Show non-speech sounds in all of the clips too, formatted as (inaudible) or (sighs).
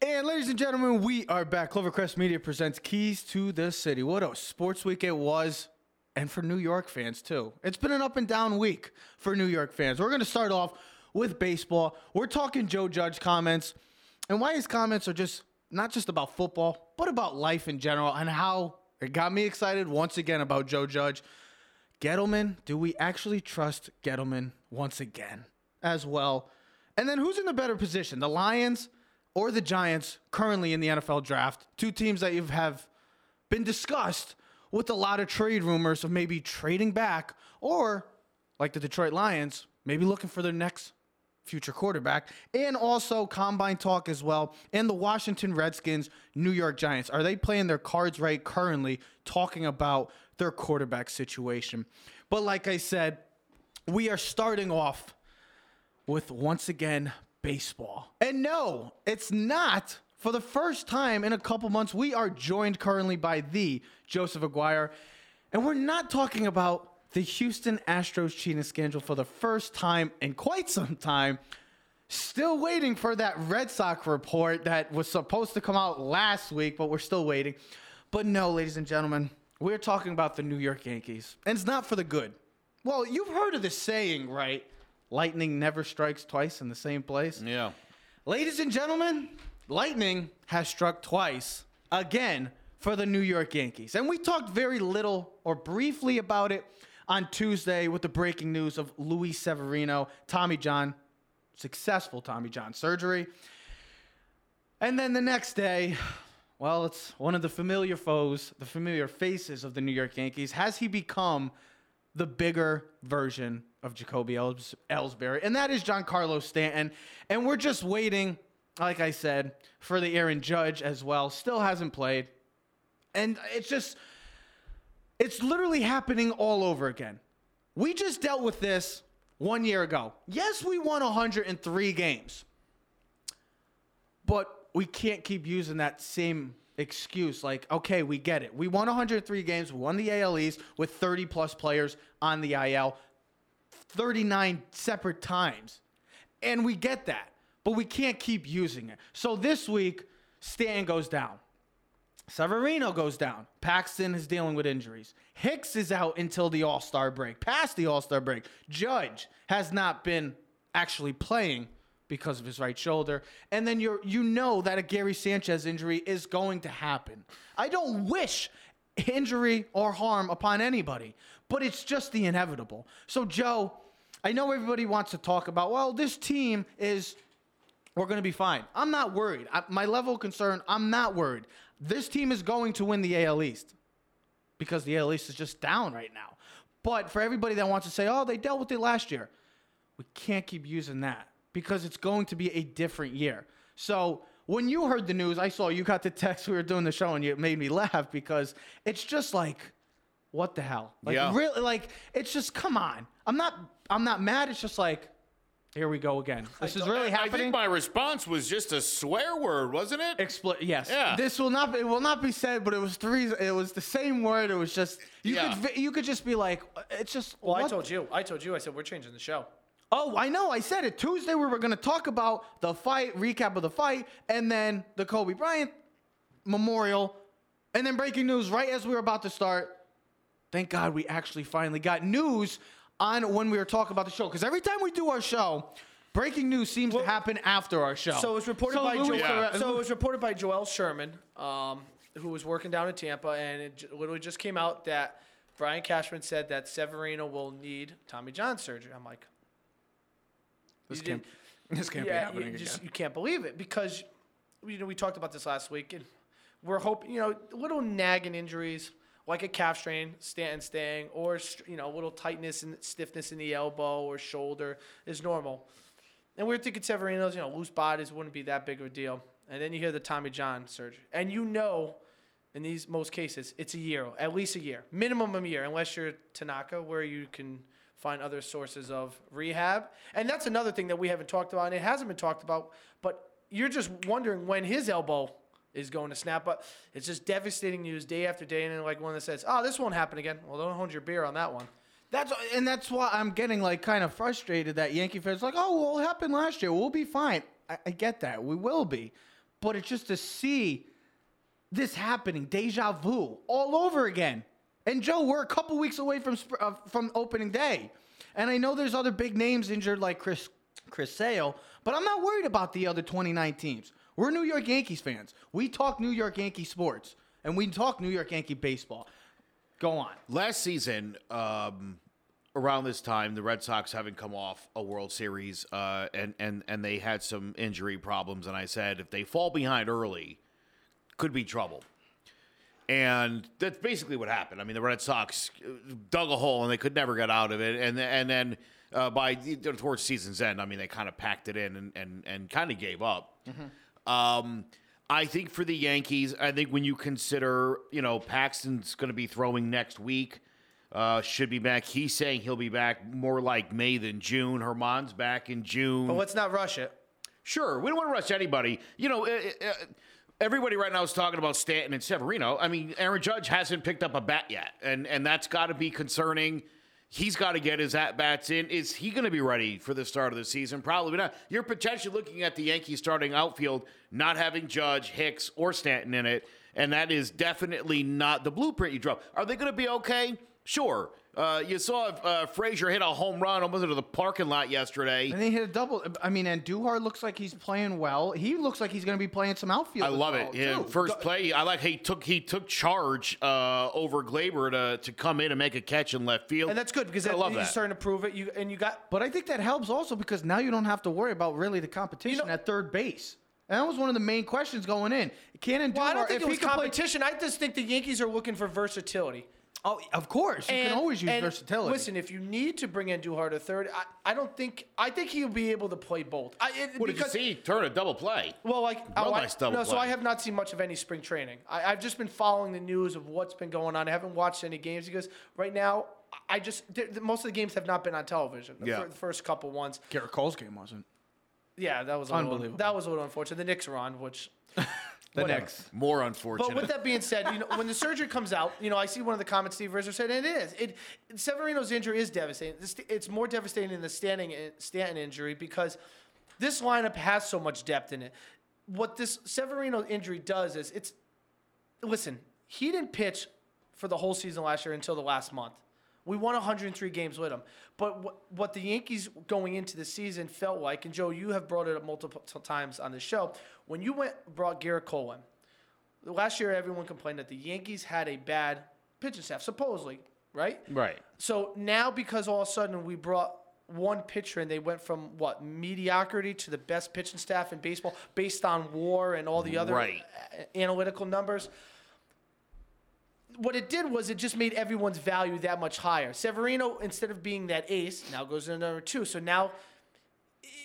And ladies and gentlemen, we are back. Clovercrest Media presents Keys to the City. What a sports week it was, and for New York fans too. It's been an up and down week for New York fans. We're going to start off with baseball. We're talking Joe Judge comments and why his comments are just not just about football, but about life in general and how it got me excited once again about Joe Judge. Gettleman, do we actually trust Gettleman once again as well? And then who's in the better position, the Lions or the Giants currently in the NFL draft? Two teams that have been discussed with a lot of trade rumors of maybe trading back or like the Detroit Lions, maybe looking for their next future quarterback, and also combine talk as well. And the Washington Redskins, New York Giants. Are they playing their cards right currently, talking about their quarterback situation? But like I said, we are starting off with once again baseball. And no, it's not. For the first time in a couple months, we are joined currently by the Joseph Aguirre. And we're not talking about the Houston Astros cheating scandal for the first time in quite some time. Still waiting for that Red Sox report that was supposed to come out last week, but we're still waiting. But no, ladies and gentlemen, we're talking about the New York Yankees. And it's not for the good. Well, you've heard of the saying, right? Lightning never strikes twice in the same place. Yeah. Ladies and gentlemen, lightning has struck twice again for the New York Yankees. And we talked very little or briefly about it on Tuesday with the breaking news of Luis Severino, Tommy John, successful Tommy John surgery. And then the next day, well, it's one of the familiar foes, the familiar faces of the New York Yankees. Has he become the bigger version of Jacoby Els- Ellsbury? And that is Giancarlo Stanton. And we're just waiting, like I said, for the Aaron Judge as well. Still hasn't played. And it's just, it's literally happening all over again. We just dealt with this one year ago. Yes, we won 103 games, but we can't keep using that same excuse. Like, okay, we get it. We won 103 games, we won the AL East with 30 plus players on the IL, 39 separate times. And we get that, but we can't keep using it. So this week, Stan goes down. Severino goes down. Paxton is dealing with injuries. Hicks is out until the All Star break, past the All Star break. Judge has not been actually playing because of his right shoulder. And then you're you know that a Gary Sanchez injury is going to happen. I don't wish injury or harm upon anybody, but it's just the inevitable. So Joe, I know everybody wants to talk about, well, this team is we're going to be fine. I'm not worried. I, my level of concern, I'm not worried. This team is going to win the AL East because the AL East is just down right now. But for everybody that wants to say, oh, they dealt with it last year, we can't keep using that because it's going to be a different year. So when you heard the news, I saw you got the text we were doing the show and it made me laugh because it's just like, what the hell? Like Yeah. really like it's just come on. I'm not I'm not mad. It's just like here we go again. This is really I happening. think my response was just a swear word, wasn't it? Expl- yes. Yeah. This will not. Be, it will not be said, but it was three. It was the same word. It was just you Yeah. could. You could just be like, it's just. Well, I told you. I told you. I said we're changing the show. Oh, I know. I said it Tuesday. We were going to talk about the fight, recap of the fight, and then the Kobe Bryant memorial, and then breaking news right as we were about to start. Thank God we actually finally got news on when we were talking about the show. Because every time we do our show, breaking news seems to happen after our show. So it was reported So by Louis- Joel. Yeah. So it was reported by Joel Sherman, um, who was working down in Tampa, and it j- literally just came out that Brian Cashman said that Severino will need Tommy John surgery. I'm like, This you can't, (laughs) this can't be yeah, happening you just again. you can't believe it because you know we talked about this last week, and we're hoping you know little nagging injuries like a calf strain, Stanton staying, or you know a little tightness and stiffness in the elbow or shoulder is normal. And we are thinking Severino's, you know, loose bodies wouldn't be that big of a deal. And then you hear the Tommy John surgery, and you know, in these most cases, it's a year, at least a year, minimum a year, unless you're Tanaka, where you can find other sources of rehab. And that's another thing that we haven't talked about, and it hasn't been talked about. But you're just wondering when his elbow is going to snap. But it's just devastating news day after day, and then like one that says, "Oh, this won't happen again." Well, don't hold your beer on that one. That's and that's why I'm getting like kind of frustrated that Yankee fans like, oh, well, it happened last year. We'll be fine. I, I get that. We will be, but it's just to see this happening, deja vu, all over again. And Joe, we're a couple weeks away from uh, from opening day, and I know there's other big names injured like Chris Chris Sale, but I'm not worried about the other 29 teams. We're New York Yankees fans. We talk New York Yankee sports, and we talk New York Yankee baseball. Go on. Last season, um, around this time, the Red Sox having come off a World Series, uh, and and and they had some injury problems, and I said if they fall behind early, could be trouble. And that's basically what happened. I mean, the Red Sox uh, dug a hole and they could never get out of it, and and then uh, by towards season's end, I mean, they kind of packed it in and and, and kind of gave up. Um, I think for the Yankees, I think when you consider, you know, Paxton's going to be throwing next week, uh, should be back. He's saying he'll be back more like May than June. Herman's back in June. But let's not rush it. Sure, we don't want to rush anybody. You know, uh, uh, everybody right now is talking about Stanton and Severino. I mean, Aaron Judge hasn't picked up a bat yet, and and that's got to be concerning. He's got to get his at bats in. Is he going to be ready for the start of the season? Probably not. You're potentially looking at the Yankees starting outfield not having Judge, Hicks, or Stanton in it, and that is definitely not the blueprint you draw. Are they going to be okay? Sure. Uh, you saw uh, Frazier hit a home run almost into the parking lot yesterday. And he hit a double. I mean, and Duhar looks like he's playing well. He looks like he's going to be playing some outfield. I love well, it. Yeah, first play, I like he took he took charge uh, over Gleyber to to come in and make a catch in left field, And that's good because I that, love you're that. starting to prove it. You and you got But I think that helps also because now you don't have to worry about really the competition know- at third base. And that was one of the main questions going in. Cannon Well, I don't think it was can play- competition. I just think the Yankees are looking for versatility. Oh, of course, you can always use versatility. Listen, if you need to bring in Duhar to third, I, I don't think I think he'll be able to play both. I, it, What did you see? Turn a double play. Well, like Real oh, I- nice double no, so. I have not seen much of any spring training. I, I've just been following the news of what's been going on. I haven't watched any games because right now I just th- th- most of the games have not been on television. The, Yeah. fir- the first couple ones, Gerrit Cole's game wasn't. yeah, that was a little, Unbelievable. That was a little unfortunate. The Knicks are on, which (laughs) The Whatever. More unfortunate. But with that being said, you know, when the surgery comes out, you know, I see one of the comments Steve Rizzo said, and it is. It Severino's injury is devastating. It's- It's more devastating than the standing eh, Stanton injury because this lineup has so much depth in it. What this Severino injury does is it's listen, he didn't pitch for the whole season last year until the last month. We won 103 games with him. But what, what the Yankees going into the season felt like, and Joe, you have brought it up multiple times on the show, when you went brought Gerrit Cole in, last year everyone complained that the Yankees had a bad pitching staff, supposedly, right? right. So now because all of a sudden we brought one pitcher and they went from what mediocrity to the best pitching staff in baseball based on WAR and all the other Right. analytical numbers. What it did was it just made everyone's value that much higher. Severino, instead of being that ace, now goes into number two. So now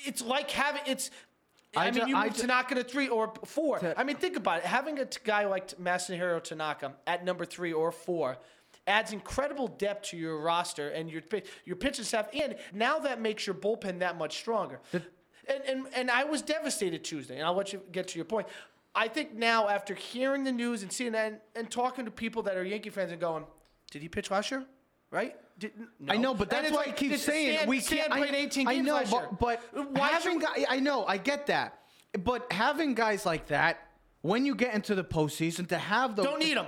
it's like having it's. I, I mean, ju- you I move ju- Tanaka to three or four. To- I mean, think about it. Having a t- guy like Masahiro Tanaka at number three or four adds incredible depth to your roster and your your pitching staff, and now that makes your bullpen that much stronger. and, and and I was devastated Tuesday, and I'll let you get to your point. I think now after hearing the news and seeing that and, and talking to people that are Yankee fans and going, did he pitch last year? Right? Did, no. I know, but that's why I like, keep saying Stan- we can't. played I, 18 I games know, last year. but, but Why having should- guy, I know, I get that, but having guys like that when you get into the postseason to have those Don't need him.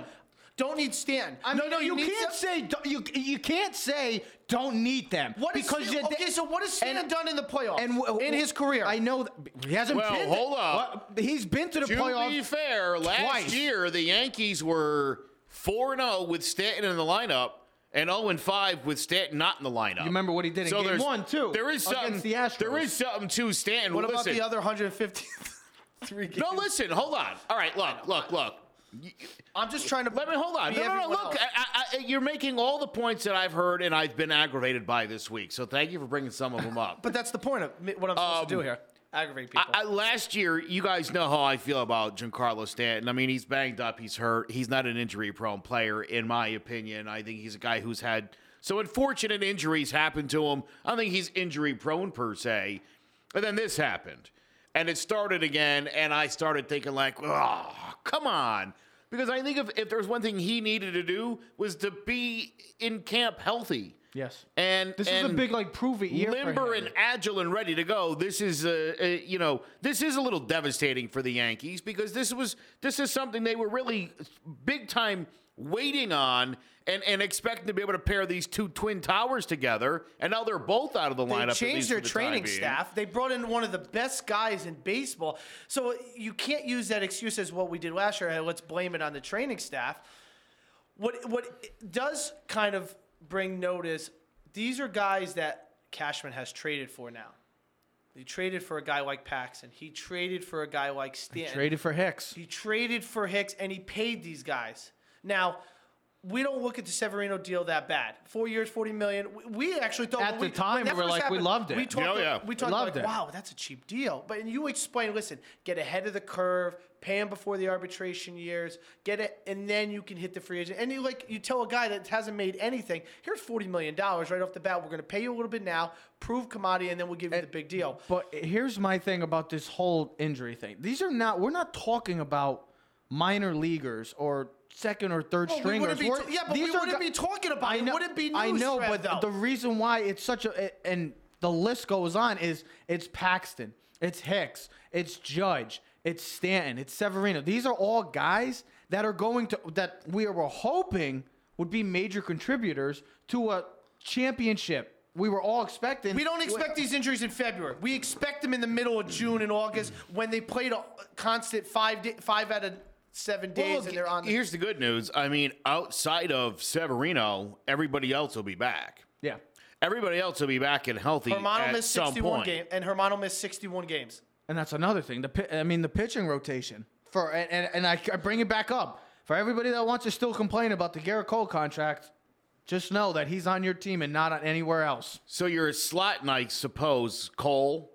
Don't need Stan. I no, mean, no, you, you, can't some- say don't, you you can't say don't need them What is because Stan, you okay? So what has Stan and- done in the playoffs and w- in his career? I know that, he hasn't Well, been. hold up. What- he's been to the To playoffs. be fair, last twice. year the Yankees were four and zero with Stanton in the lineup, and zero and five with Stanton not in the lineup. You remember what he did in game there's- one, too, There is something. the Astros. There is something to Stanton. what about the other 153 (laughs) games? No, listen. Hold on. All right. Look. Look. Look. I'm just trying to Let me hold on. No, no, no. Look. I, I, you're making all the points that I've heard and I've been aggravated by this week. So thank you for bringing some of them up. (laughs) But that's the point of what I'm supposed to do um, here. Aggravate people. I, last year, you guys know how I feel about Giancarlo Stanton. I mean, he's banged up, he's hurt. He's not an injury-prone player, in my opinion. I think he's a guy who's had so unfortunate injuries happen to him. I don't think he's injury-prone per se. And then this happened, and it started again, and I started thinking like, oh, come on. Because I think if, if there was one thing he needed to do was to be in camp healthy. Yes. And This is a big like prove it year. limber and agile and ready to go. This is a, a you know this is a little devastating for the Yankees because this was this is something they were really big time waiting on and, and expecting to be able to pair these two twin towers together, and now they're both out of the They lineup. at changed their the training staff. They brought in one of the best guys in baseball. So you can't use that excuse as what we did last year. Hey, let's blame it on the training staff. What what does kind of bring notice? These are guys that Cashman has traded for now. He traded for a guy like Paxton. He traded for a guy like Stanton. traded for Hicks. He traded for Hicks and he paid these guys. Now, we don't look at the Severino deal that bad. Four years, forty million. We- We actually thought At when the we, time, we were first like, we happened, loved it. Oh, we talked, Oh, yeah. we talked loved like, it. wow, that's a cheap deal. But and you explain, listen, get ahead of the curve, pay him before the arbitration years, get it, and then you can hit the free agent. And you like you tell a guy that hasn't made anything, here's forty million dollars right off the bat. We're going to pay you a little bit now, prove commodity, and then we'll give you the big deal. But here's my thing about this whole injury thing. These are not. We're not talking about minor leaguers or second or third Well, we stringers. wouldn't be We're- ta- yeah, but these we wouldn't be talking about I it. It know, wouldn't be I know, thread, but though. the reason why it's such a and the list goes on is it's Paxton, it's Hicks, it's Judge, it's Stanton, it's Severino. These are all guys that are going to that we were hoping would be major contributors to a championship. We were all expecting. We don't expect these injuries in February. We expect them in the middle of June and August when they played a constant five day, five out of seven days Well, and they're on. The, here's the good news. I mean, outside of Severino, everybody else will be back. Yeah. Everybody else will be back and healthy Hermano at missed some 61 point. games, and Hermano missed 61 games. And that's another thing. The pi- I mean, the pitching rotation for and and, and I, I bring it back up for everybody that wants to still complain about the Gerrit Cole contract. Just know that he's on your team and not on anywhere else. So you're a slot, and I suppose Cole,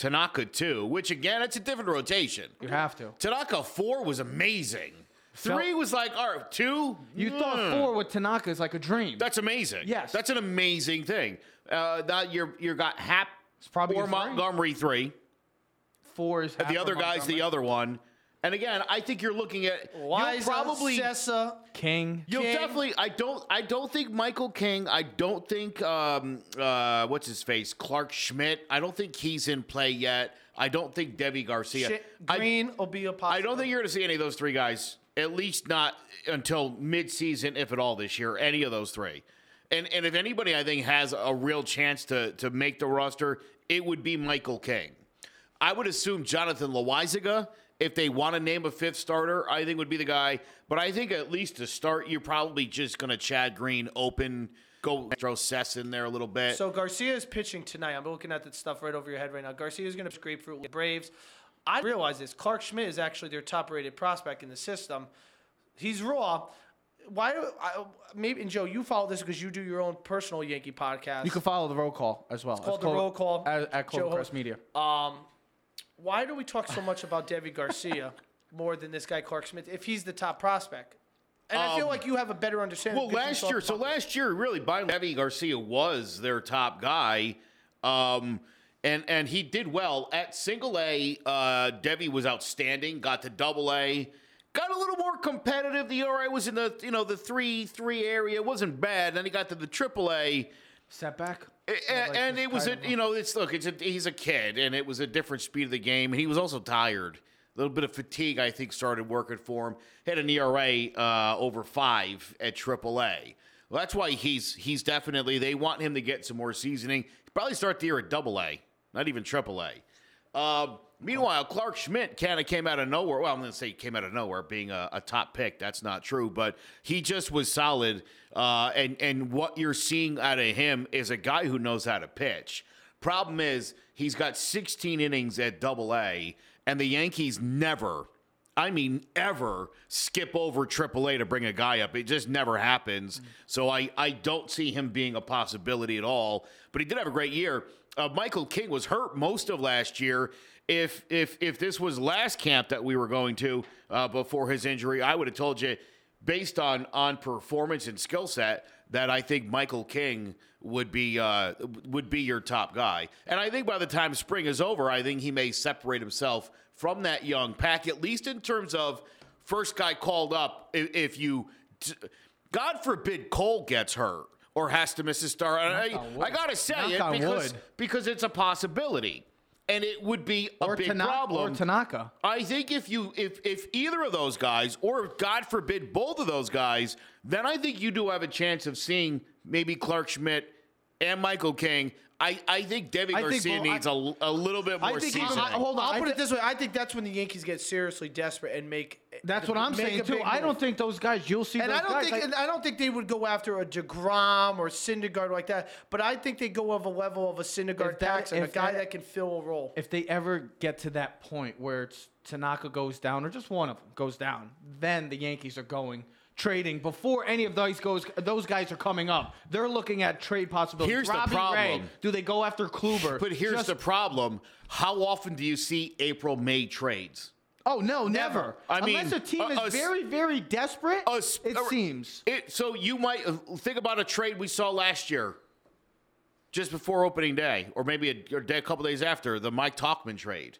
Tanaka two, which again, it's a different rotation. You have to. Tanaka four was amazing. Three was like, all right, two. You thought mm, four with Tanaka is like a dream. That's amazing. Yes. that's an amazing thing. Uh, that you're you got Happ It's probably or a three. Montgomery three. four is half The of other guy's the Montgomery. other one. And again, I think you're looking at Why you'll probably Cessa, King. You'll King. definitely. I don't. I don't think Michael King. I don't think. Um. Uh. What's his face? Clarke Schmidt. I don't think he's in play yet. I don't think Deivi Garcia. Shit, I- Green will be a possibility. I don't think you're going to see any of those three guys. At least not until mid-season, if at all, this year. Any of those three. And and if anybody, I think has a real chance to to make the roster, it would be Michael King. I would assume Jonathan Loaisiga, if they want to name a fifth starter, I think would be the guy. But I think at least to start, you're probably just going to Chad Green open, go throw Sess in there a little bit. So Garcia is pitching tonight. I'm looking at that stuff right over your head right now. Garcia is going to grapefruit with the Braves. I realize this. Clarke Schmidt is actually their top-rated prospect in the system. He's raw. Why? Do, I, maybe and Joe, you follow this because you do your own personal Yankee podcast. You can follow the roll call as well. It's called The Roll Call. at, at Joe Clovercrest Ho- Media. Um, Why do we talk so much about Deivi Garcia more than this guy Clarke Schmidt if he's the top prospect? And I feel like you have a better understanding. Well, last year, so last year, really, by Levy Garcia was their top guy, um, and and he did well at single A. Uh, Deivi was outstanding. Got to double A. Got a little more competitive. The ERA was in the you know the three three area. It wasn't bad. Then he got to the triple A. Setback. A- Like and it was a, you know it's look it's a, he's a kid and it was a different speed of the game and he was also tired. A little bit of fatigue I think started working for him. Had an ERA uh, over five at AAA well, that's why he's he's definitely they want him to get some more seasoning. He probably start the year at Double A not even Triple A. Um, meanwhile, Clarke Schmidt kind of came out of nowhere. Well, I'm going to say he came out of nowhere, being a, a top pick. That's not true, but he just was solid. Uh, and and what you're seeing out of him is a guy who knows how to pitch. Problem is, he's got 16 innings at Double A, and the Yankees never. I mean, ever skip over AAA to bring a guy up. It just never happens. So I, I don't see him being a possibility at all. But he did have a great year. Uh, Michael King was hurt most of last year. If if if this was last camp that we were going to uh, before his injury, I would have told you, based on on performance and skill set, that I think Michael King would be uh, would be your top guy. And I think by the time spring is over, I think he may separate himself from that young pack, at least in terms of first guy called up. If, if you, God forbid, Cole gets hurt or has to miss a start. And Knock on I. I gotta say Knock it because because it's a possibility, and it would be a or, big Tana- problem. or Tanaka. I think if you if if either of those guys, or God forbid both of those guys, then I think you do have a chance of seeing maybe Clarke Schmidt and Michael King. I, I think Deivi I think Garcia needs a, a little bit I more think even- seasoning. I- hold on. I'll I put thi- it this way. I think that's when the Yankees get seriously desperate and make. That's what I'm saying too. I don't think those guys. You'll see. And those I don't guys, think like- and I don't think they would go after a Degrom or Syndergaard like that. But I think they go of a level of a Syndergaard If that- Paxton, a guy that- that can fill a role. if they ever get to that point where it's Tanaka goes down or just one of them goes down, then the Yankees are going trading before any of those goes. Those guys are coming up. They're looking at trade possibilities. Here's the problem. Ray, do they go after Kluber? But here's Just- the problem: How often do you see April May trades? Oh no, never. I mean, unless a team a- is a very very desperate, A it a- seems. It, so you might uh, think about a trade we saw last year, just before opening day, or maybe a, or day, a couple days after the Mike Tauchman trade.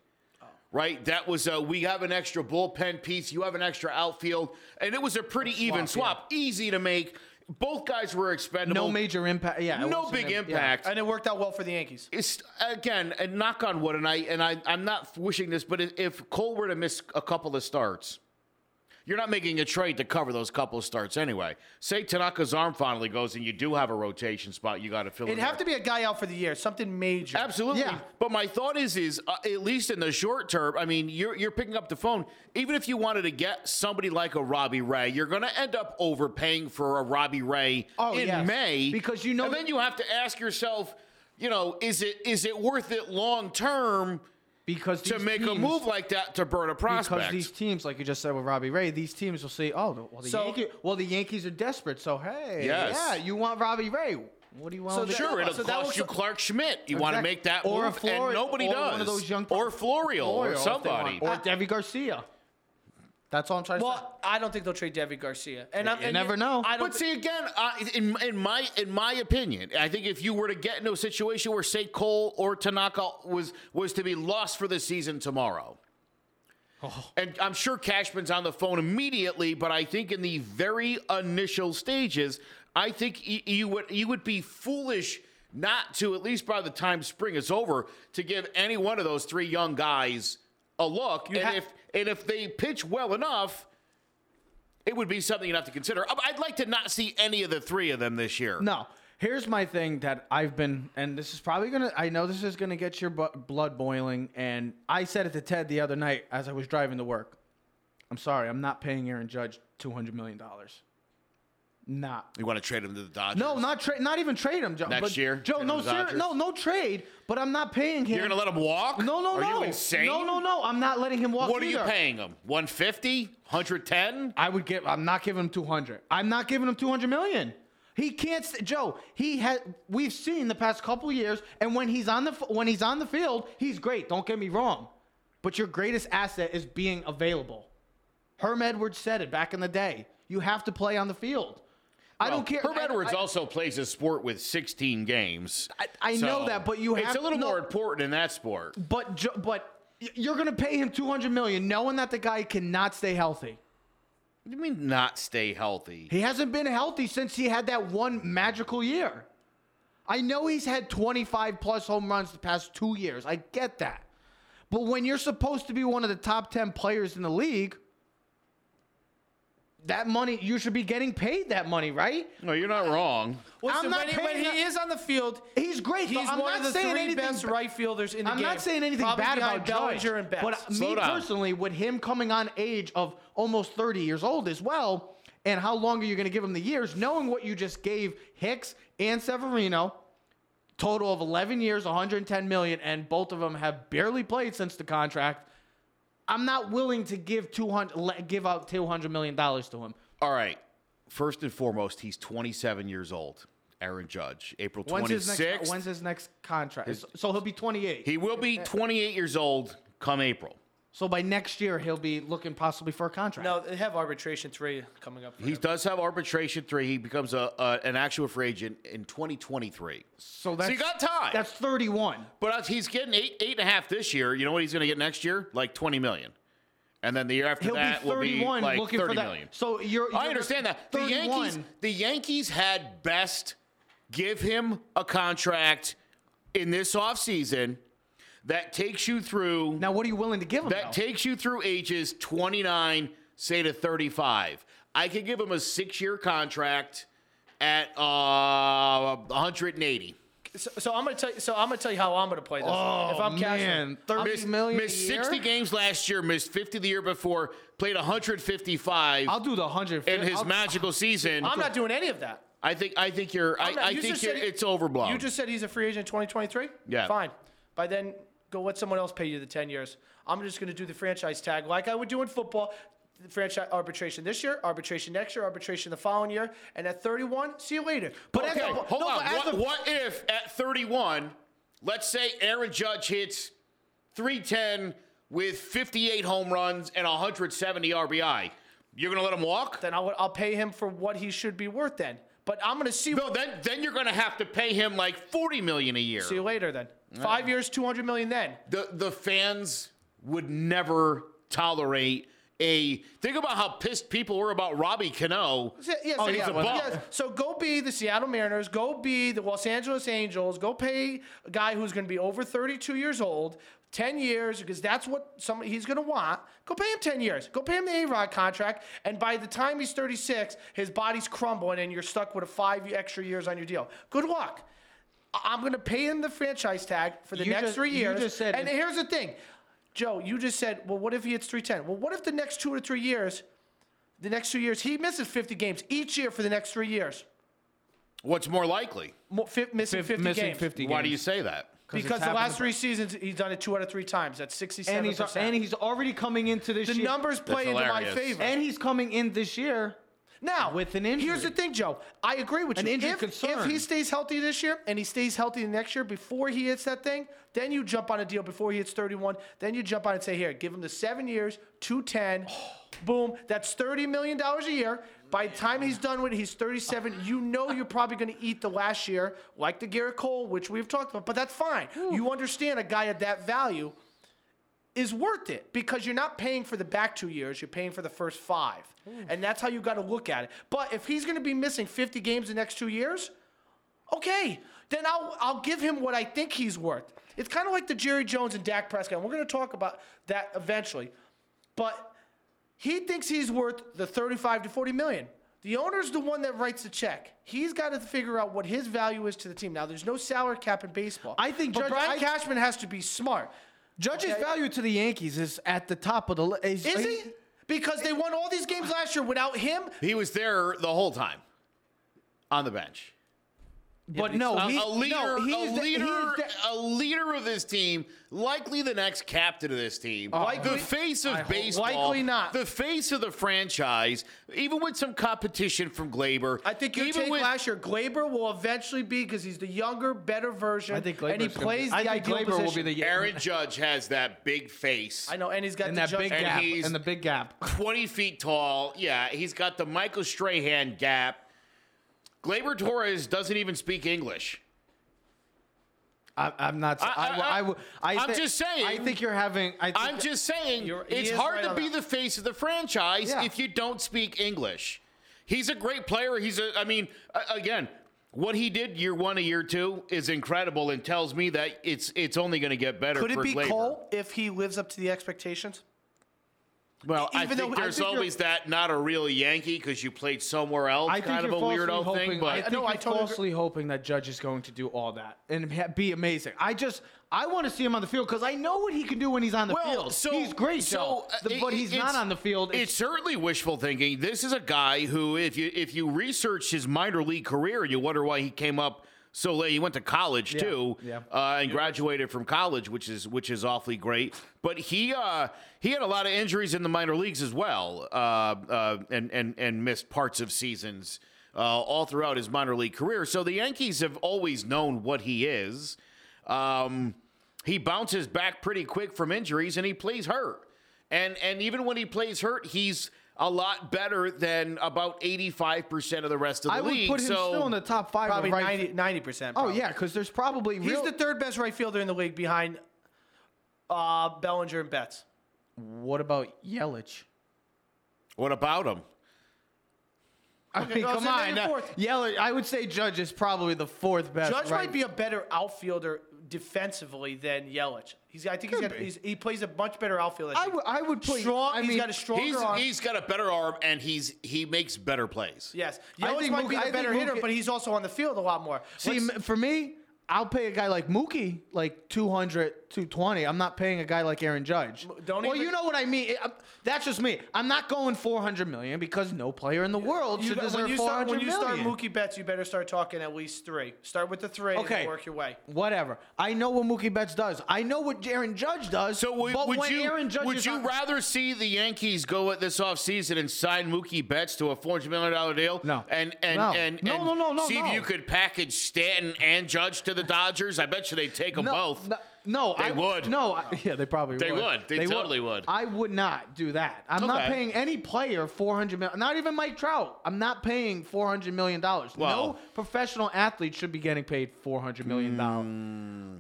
Right, that was uh, we have an extra bullpen piece. You have an extra outfield, and it was a pretty even swap, easy to make. Both guys were expendable. No major impact. Yeah, no wasn't big yeah. impact. And it worked out well for the Yankees. it's again and knock on wood and i and i i'm not wishing this but if, if cole were to miss a couple of starts you're not making a trade to cover those couple of starts anyway say tanaka's arm finally goes and you do have a rotation spot you got to fill It'd have there. to be a guy out for the year, something major. Absolutely. Yeah. But my thought is, is uh, at least in the short term, I mean, you're you're picking up the phone. Even if you wanted to get somebody like a Robbie Ray, you're going to end up overpaying for a Robbie Ray Oh, in yes. May Because you know and then you have to ask yourself, you know, is it is it worth it long term because to make a move like that to burn a prospect? Because these teams, like you just said with Robbie Ray, these teams will say, "Oh, well the, So- Yankees, well the Yankees are desperate, so hey, Yes. yeah, you want Robbie Ray? What do you want? So with that- it? Sure, it'll So that cost you Clarke Schmidt. You want to make that Or a move, Flori- and nobody or does. one of those young or Florial, or Florial, somebody. or Deivi Garcia. That's all I'm trying to say. Well, I don't think they'll trade Deivi Garcia. And I'm, You and never know. I don't. But see again, uh, in in my in my opinion, I think if you were to get into a situation where say Cole or Tanaka was was to be lost for the season tomorrow, Oh. and I'm sure Cashman's on the phone immediately, but I think in the very initial stages, I think y- you would you would be foolish not to at least by the time spring is over to give any one of those three young guys a look, and ha- if and if they pitch well enough. It would be something you'd have to consider. I- I'd like to not see any of the three of them this year. no. Here's my thing that I've been, and this is probably gonna. I know this is gonna get your blood boiling, and I said it to Ted the other night as I was driving to work. I'm sorry, I'm not paying Aaron Judge 200 million Not. You want to trade him to the Dodgers? No, not trade. Not even trade him, Joe. Next but, year? Joe. No, sir. No, no trade. But I'm not paying him. You're gonna let him walk? No, no, Are no. you insane? No, no, no. I'm not letting him walk. What are you paying him? 150? 110? I would give. I'm not giving him 200. I'm not giving him 200 million. He can't. St- Joe. He had. We've seen the past couple years, and when he's on the f- when he's on the field, he's great. Don't get me wrong, but your greatest asset is being available. Herm Edwards said it back in the day. You have to play on the field. I don't care. Herb I- Edwards I- also plays a sport with 16 games. I- I know that, but you have It's a little no. more important in that sport. But but you're gonna pay him 200 million, knowing that the guy cannot stay healthy. What do you mean not stay healthy? He hasn't been healthy since he had that one magical year. I know he's had 25 plus home runs the past two years. I get that. But when you're supposed to be one of the top 10 players in the league, that money, you should be getting paid that money, right? No, you're not wrong. Listen, I'm not when, he, when he a- is on the field, He's great. he's. I'm one not of the saying three anything best right fielders in the game. I'm not saying anything Probably bad about Bellinger Judge, and Betts. but uh, Slow me down. personally, with him coming on age of almost 30 years old as well, and how long are you going to give him the years, knowing what you just gave Hicks and Severino, total of 11 years, 110 million, and both of them have barely played since the contract. I'm not willing to give 200, le- give out 200 million dollars to him. All right. First and foremost, he's 27 years old. Aaron Judge, April When's his next? When's his next contract? so he'll be 28. he will be 28 years old come April. So by next year, he'll be looking possibly for a contract. No, they have arbitration three coming up. For He him. does have arbitration three. He becomes a, a an actual free agent in 2023. So that's you got time. That's 31. But uh, he's getting eight eight and a half this year. You know what he's going to get next year? Like 20 million. And then the year after He'll that be will be 31 like looking 30 for that. million. So you're, I you're understand that. The 31. Yankees the Yankees had best Give him a contract in this offseason that takes you through Now, what are you willing to give him? that though? takes you through ages 29 say to 35 i could give him a six-year contract at uh, 180 So, so I'm gonna tell you. So I'm gonna tell you how I'm gonna play this. Oh, if I'm Cashman. 30 missed, million a missed year? 60 games last year missed 50 the year before played 155 I'll do the 150. in his I'll- magical season I'm not doing any of that. i think i think you're i, not- I you think you're, said he- it's overblown You just said he's a free agent in 2023. Yeah. Fine. By then, go let someone else pay you the 10 years. I'm just gonna do the franchise tag like I would do in football. Franchise arbitration this year, arbitration next year, arbitration the following year, and at 31, see you later. But as Okay, a- hold no, on. What, a- what if at 31, let's say Aaron Judge hits 310 with 58 home runs and 170 RBI? You're gonna let him walk? then I'll, I'll pay him for what he should be worth then. But I'm gonna see. No, then then you're gonna have to pay him like 40 million a year. See you later then. Five years, 200 million then. The the fans would never tolerate a. Think about how pissed people were about Robbie Cano. Yeah, yeah, Oh, so, he's yeah, a bum. yeah. So go be the Seattle Mariners. Go be the Los Angeles Angels. Go pay a guy who's going to be over 32 years old, 10 years, because that's what some he's going to want. Go pay him 10 years. Go pay him the A-Rod contract, and by the time he's 36, his body's crumbling, and you're stuck with a five extra years on your deal. Good luck. I- I'm going to pay him the franchise tag for the You next just- three you years. just said and it- here's the thing. Joe, you just said, well, what if he hits 310? Well, what if the next two or three years, the next two years, he misses 50 games each year for the next three years? What's more likely? Mo- fi- missing Fif- 50 missing games. 50 Why do you say that? Because the last three seasons, he's done it two out of three times. That's 67%. and he's and he's already coming into this the year. numbers play into my favor. and he's coming in this year. Now, with an injury. Here's the thing, Joe. I agree with An you. injury if, concern. if he stays healthy this year and he stays healthy the next year before he hits that thing, then you jump on a deal before he hits 31. Then you jump on and say, here, give him the seven years, 210. (sighs) Boom. That's $30 million a year. By the time he's done with it, he's 37. You know you're probably going to eat the last year, like the Gerrit Cole, which we've talked about, but that's fine. You understand a guy at that value is worth it because you're not paying for the back two years, you're paying for the first five. Hmm. And that's how you got to look at it. But if he's going to be missing 50 games the next two years, okay, then I'll, I'll give him what I think he's worth. It's kind of like the Jerry Jones and Dak Prescott. and We're going to talk about that eventually. But he thinks he's worth the 35 to 40 million. The owner's the one that writes the check. He's got to figure out what his value is to the team. Now, there's no salary cap in baseball. I think but Judge- Brian I- Cashman has to be smart. Judge's Okay. value to the Yankees is at the top of the list. Is he? Because they won all these games last year without him. He was there the whole time on the bench. But no, A, he, a leader, no, a he's the- leader, he's the- a leader of this team, likely the next captain of this team, uh, Likely- the face of I hope- baseball, likely not. the face of the franchise, even with some competition from Gleyber. I think you even take with, last year. Gleyber will eventually be because he's the younger, better version. I think and he Gleyber's gonna plays be, I think ideal Gleyber position. will be the Aaron Judge has that big face, I know, and he's got in the that judge- big And gap. he's- In the big gap. 20 feet tall. Yeah, he's got the Michael Strahan gap. Gleyber Torres doesn't even speak English. I, I'm not. I, I- I'm just saying- I think you're having. I think, I'm just saying, it's hard right to be that. the face of the franchise Yeah. if you don't speak English. He's a great player. He's a, I mean, again, what he did year one and year two is incredible and tells me that it's it's only going to get better. Could it be Gleyber. Cole if he lives up to the expectations? Well, I think though- I there's think always that not a real Yankee because you played somewhere else, I think kind of you're a falsely weirdo hoping, thing. I But think No, I totally falsely hoping that Judge is going to do all that and ha- be amazing. I just I want to see him on the field because I know what he can do when he's on the well, field. so he's great, So, Joe. uh, The- but it- he's it's- not on the field. It's, certainly wishful thinking. This is a guy who, if you if you research his minor league career, you wonder why he came up so. He went to college too, yeah. Uh, and graduated from college, which is which is awfully great. But he uh, he had a lot of injuries in the minor leagues as well, uh, uh, and and and missed parts of seasons. Uh, all throughout his minor league career. So the Yankees have always known what he is. Um, he bounces back pretty quick from injuries and he plays hurt. And and even when he plays hurt, he's a lot better than about 85% of the rest of the I would league. put him so still in the top five. Probably right 90 percent. Oh yeah, because there's probably he's real. the third best right fielder in the league behind uh, Bellinger and Betts. what about Yelich? what about him? I Okay, mean, well, come on. Uh, fourth. Yelich, I would say Judge is probably the fourth best. Judge right? might be a better outfielder defensively than Yelich. He's, I think he's Could got, he's, he plays a much better outfield. I would- I would put- strong. I he's mean, got a stronger He's arm. he's got a better arm and he's he makes better plays. yes, I Yelich think might Mookie- be I the think better hitter, Mookie- but he's also on the field a lot more. See, Let's- for me, I'll pay a guy like Mookie like 200, 220. I'm not paying a guy like Aaron Judge. don't well, even- you know what I mean. It- I'm- that's just me. I'm not going 400 million because no player in the world you should got- deserve when you 400 start when you start. Mookie Betts, you better start talking at least three. Start with the three Okay. and work your way. Whatever. I know what Mookie Betts does. I know what Aaron Judge does. So would, but would when you Aaron Judge would you on- rather see the Yankees go at this offseason and sign Mookie Betts to a four hundred million dollar deal? No. And and No. and, No, no, no, no, see no. if you could package Stanton and Judge to the Dodgers. I bet you they'd take them no, both. No, no, They I would. No, I, yeah, they probably would. They would. would. They totally would. I would not do that. I'm not paying any player 400 million. Not even Mike Trout. I'm not paying 400 million dollars. Well- no professional athlete should be getting paid 400 million dollars. Hmm.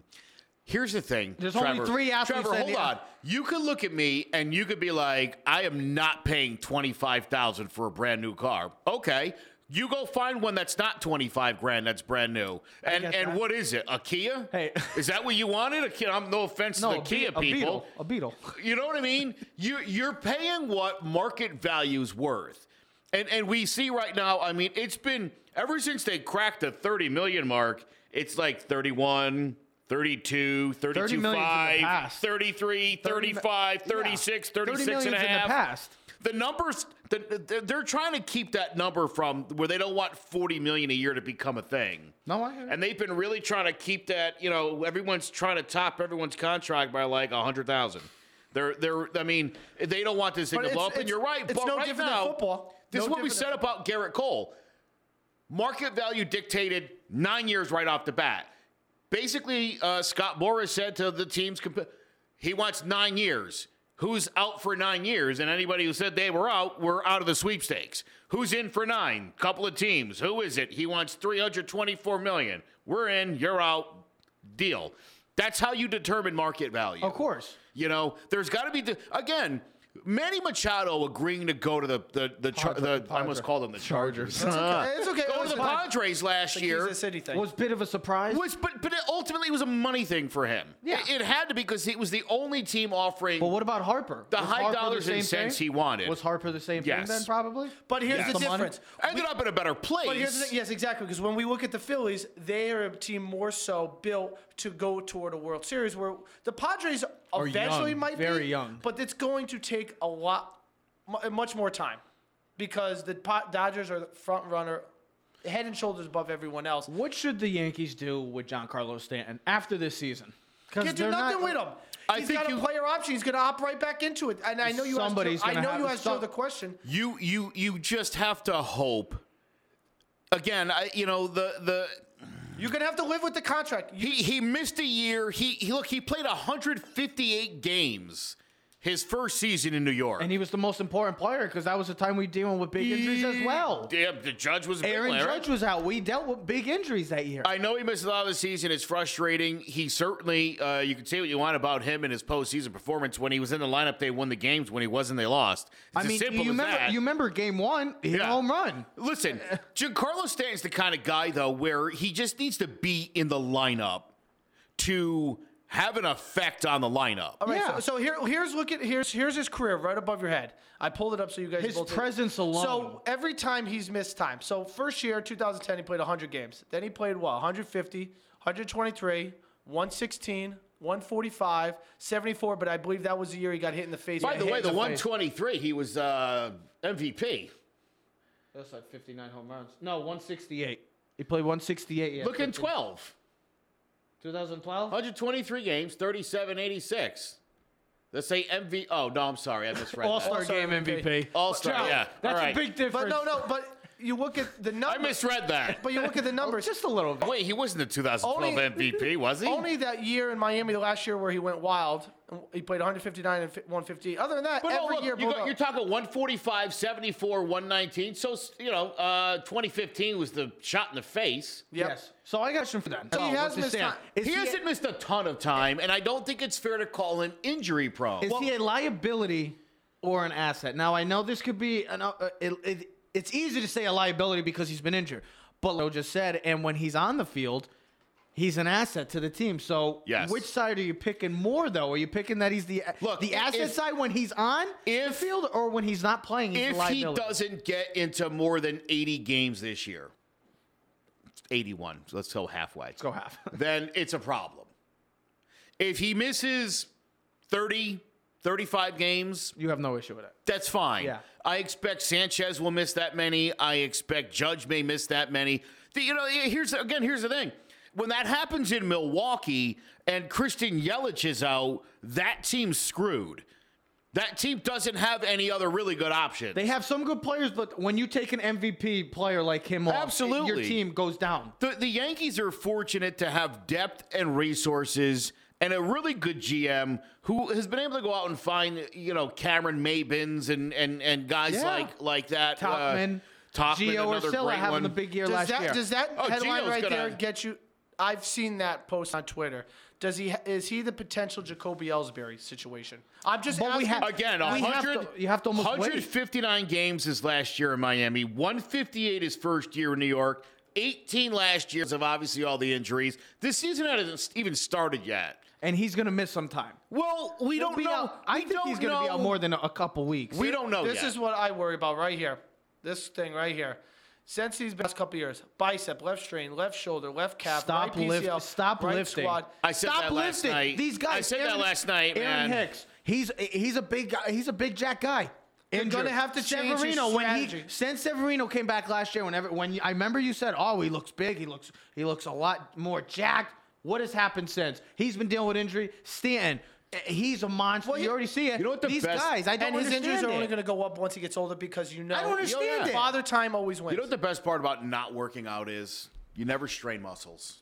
Here's the thing. There's only three athletes Trevor, hold the- on. You could look at me and you could be like, I am not paying twenty five thousand for a brand new car. Okay. You go find one that's not twenty five grand. That's brand new. And and that. what is it? A Kia? Hey. is that what you wanted? A Kia? I'm no offense No, to the a, Kia be- a people. beetle. A beetle. (laughs) You know what I mean? You you're paying what market value's worth. And and we see right now, I mean, it's been ever since they cracked the 30 million mark, it's like 31, 32, 32 30 million's in the 5, past. 33, 35, 36, Yeah. 30 36 and a million's in the half. past. The numbers the, the- they're trying to keep that number from where they don't want 40 million a year to become a thing. No, I hear. And they've been really trying to keep that, you know, everyone's trying to top everyone's contract by like a hundred thousand. They're they're I mean, they don't want this thing But to blow up, and you're right. it's but no right now, football. This No is what we said about Gerrit Cole. Market value dictated nine years right off the bat. Basically, uh, Scott Boras said to the teams, comp- he wants nine years. Who's out for nine years? And anybody who said they were out, were out of the sweepstakes. Who's in for nine? Couple of teams. Who is it? He wants 324 million. We're in, you're out. Deal. That's how you determine market value. Of course. You know, there's got to be again. Manny Machado agreeing to go to the the the, char, Padre- the I almost Padre- called them the Chargers. Chargers. okay. It's okay. (laughs) Go It to the. Padres last The year. Kansas City thing. Was a bit of a surprise. Was but but it ultimately it was a money thing for him. Yeah. it, it had to be because he was the only team offering. but what about Harper? The Was high Harper dollars the and cents thing? he wanted. Was Harper the same Yes. thing then? Probably. But here's Yes. the The money? difference. ended up in a better place. But here's the thing. Yes, exactly. Because when we look at the Phillies, they are a team more so built to go toward a World Series, where the Padres Are eventually young, might very be, young. But it's going to take a lot, mu- much more time, because the Po- Dodgers are the front runner, head and shoulders above everyone else. What should the Yankees do with Giancarlo Stanton after this season? Because Can't do nothing with him. I He's think got a you- player option. He's going to opt right back into it. And I know you Somebody's asked. Joe, I gonna know have you to asked Joe stop. the question. you you you just have to hope. Again, I you know the the You're to have to live with the contract. You- he he missed a year. He, he look he played 158 games his first season in New York. And he was the most important player because that was the time we were dealing with big injuries as well. Yeah, the judge was Aaron player. Judge was out. We dealt with big injuries that year. I know he missed a lot of the season. It's frustrating. He certainly, uh, you can say what you want about him and his postseason performance. When he was in the lineup, they won the games. When he wasn't, they lost. It's I as mean, simple you as remember, that. you remember game one, he Yeah. home run. Listen, (laughs) Giancarlo Stanton's the kind of guy though where he just needs to be in the lineup to have an effect on the lineup. All right, Yeah. so, so here, here's look at here's here's his career right above your head. I pulled it up so you guys His both presence alone. So every time he's missed time. So first year, 2010, he played 100 games. Then he played what? 150, 123, 116, 145, 74. But I believe that was the year he got hit in the face. By the way, in the face. 123, he was uh, MVP. That's like 59 home runs. No, 168. He played 168. Yeah, Look in 12. 2012. 123 games, 37 86. Let's say MV. Oh, no, I'm sorry. I misread All that. Star All-Star game MVP. MVP. All-Star, Joe, yeah. That's All right. a big difference. But no, no. But you look at the numbers I numbers. misread that. (laughs) But you look at the numbers. Just a little bit. Wait, he wasn't the 2012 Only- MVP, was he? Only that year in Miami, the last year where he went wild, he played 159 and 150. Other than that, But no, every look, year you got, you're talking 145, 74, 119. So, you know, uh, 2015 was the shot in the face. Yep. Yes. So I got a question for that. So he has what's his missed stand? time. Is he, he, hasn't missed a ton of time, and I don't think it's fair to call him injury prone. is he a liability or an asset? Now I know this could be an. Uh, it, it, it's easy to say a liability because he's been injured. But like Joe just said, and when he's on the field, he's an asset to the team. So Yes. which side are you picking more though? Are you picking that he's the Look, the asset if- side when he's on the field or when he's not playing? He's if he doesn't get into more than 80 games this year, 81, so let's go halfway. Let's go half. (laughs) then it's a problem. If he misses 30, 35 games, you have no issue with it. that's fine. Yeah. I expect Sanchez will miss that many. I expect Judge may miss that many. The, you know, here's again, here's the thing. When that happens in Milwaukee and Christian Yelich is out, that team's screwed. That team doesn't have any other really good options. They have some good players, but when you take an MVP player like him off, Absolutely. your team goes down. The, the Yankees are fortunate to have depth and resources and a really good GM who has been able to go out and find, you know, Cameron Maybin and and, and guys Yeah. like like that. Tauchman, uh, Tauchman, Gio another Urshela great having one. the big year Does last that year. does that Oh, headline Gio's right gonna- there get you? I've seen that post on Twitter. Does he is he the potential Jacoby Ellsbury situation? I'm just But we asking. have- Again, We have 100, to- you have to almost wait. 159 games his last year in Miami, 158 his first year in New York, 18 last year of obviously all the injuries. This season hasn't even started yet. and he's going to miss some time. Well, we He'll don't know. out- I We think he's going to be out more than a, a couple weeks. We don't know This yet. is what I worry about right here. This thing right here. Since these past couple years, bicep, left strain, left shoulder, left calf, Stop right lift- PCL, stop right lifting. squad. I said Stop that last lifting. night. These guys. I said that Aaron- last night, Aaron man. Hicks. He's he's a big guy. He's a big jack guy. They're Injured. gonna have to change your Severino when he strategy. since Severino came back last year. Whenever when you, I remember you said, "Oh, he looks big. He looks he looks a lot more jacked." What has happened since? He's been dealing with injury. Stanton, Eh, he's a monster. Well, you you- already see it. you know what the These best- guys, I don't And his understand injuries are it. only going to go up once he gets older because you know. I don't understand it. Father time always wins. You know what the best part about not working out is? You never strain muscles.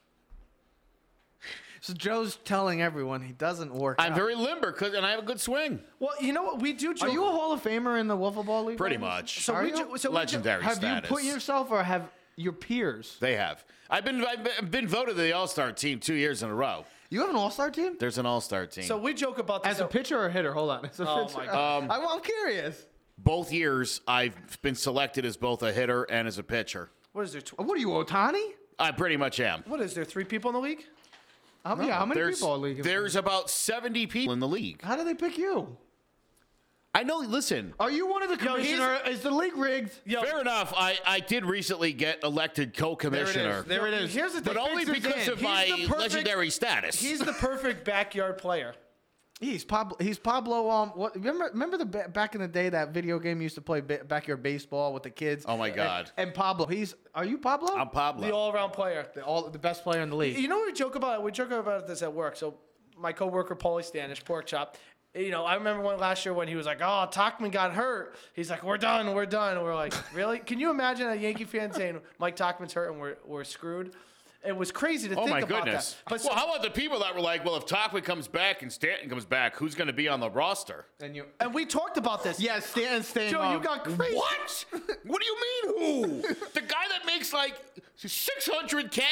So Joe's telling everyone he doesn't work. I'm out. very limber, 'cause- and I have a good swing. well, you know what we do. Are Joke, you a Hall of Famer in the wiffle ball league? Pretty right much. so Are we you? jo- so we jo- Legendary Have status. you put yourself or have your peers? They have. I've been I've been- been voted to the All Star team two years in a row. You have an All Star team There's an All Star team. So we joke about this. as a pitcher or a hitter? Hold on. As a Oh, pitcher. my (laughs) God. Um, I, I'm curious. both years, I've been selected as both a hitter and as a pitcher. What is there? Tw- What are you, Ohtani? I pretty much am. what is there? Three people in the league? Yeah, how many There's, people are league? there's about 70 people in the league. How do they pick you? I know. Listen, Are you one of the Yo, he's- commissioner? Is the league rigged? Yo, fair enough. I, I did recently get elected co-commissioner, There it is. Here's the thing. but only because of He's my perfect- legendary status. He's the perfect backyard player. (laughs) He's Pablo. He's Pablo. Um, what? Remember? Remember the back in the day that video game used to play ba- backyard baseball with the kids. Oh, my And- God. And, Pablo. He's. Are you Pablo? I'm Pablo. The all-around player. the, all the best player in the league. You know what we joke about? We joke about this at work. So my coworker Paulie Stanish, pork chop. You know, I remember one last year when he was like, "Oh, Tauchman got hurt." He's like, "We're done, we're done." And we're like, "Really?" Can you imagine a Yankee fan saying Mike Tauchman's hurt and we're we're screwed? It was crazy to Oh think my about goodness! that. But well, so- how about the people that were like, "Well, if Tauchman comes back and Stanton comes back, who's going to be on the roster?" and you. and we talked about this. Yeah, Stanton staying. Joe, you got crazy. What? what do you mean who? (laughs) the guy that makes like 600k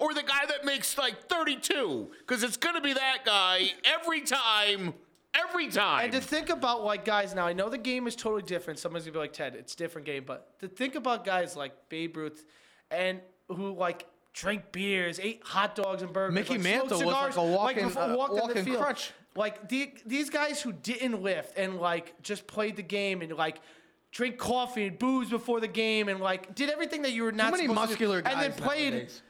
or the guy that makes like 32? Because it's going to be that guy every time. Every time. And to think about like guys now, I know the game is totally different. Someone's gonna be like Ted, it's a different game, but to think about guys like Babe Ruth and who like drank beers, ate hot dogs and burgers. Mickey like, Mantle smoked was like cigars, a walking- before- uh, walked in the field. crutch. Like the, these guys who didn't lift and like just played the game and like drink coffee and booze before the game and like did everything that you were not many supposed muscular to do, and then played nowadays.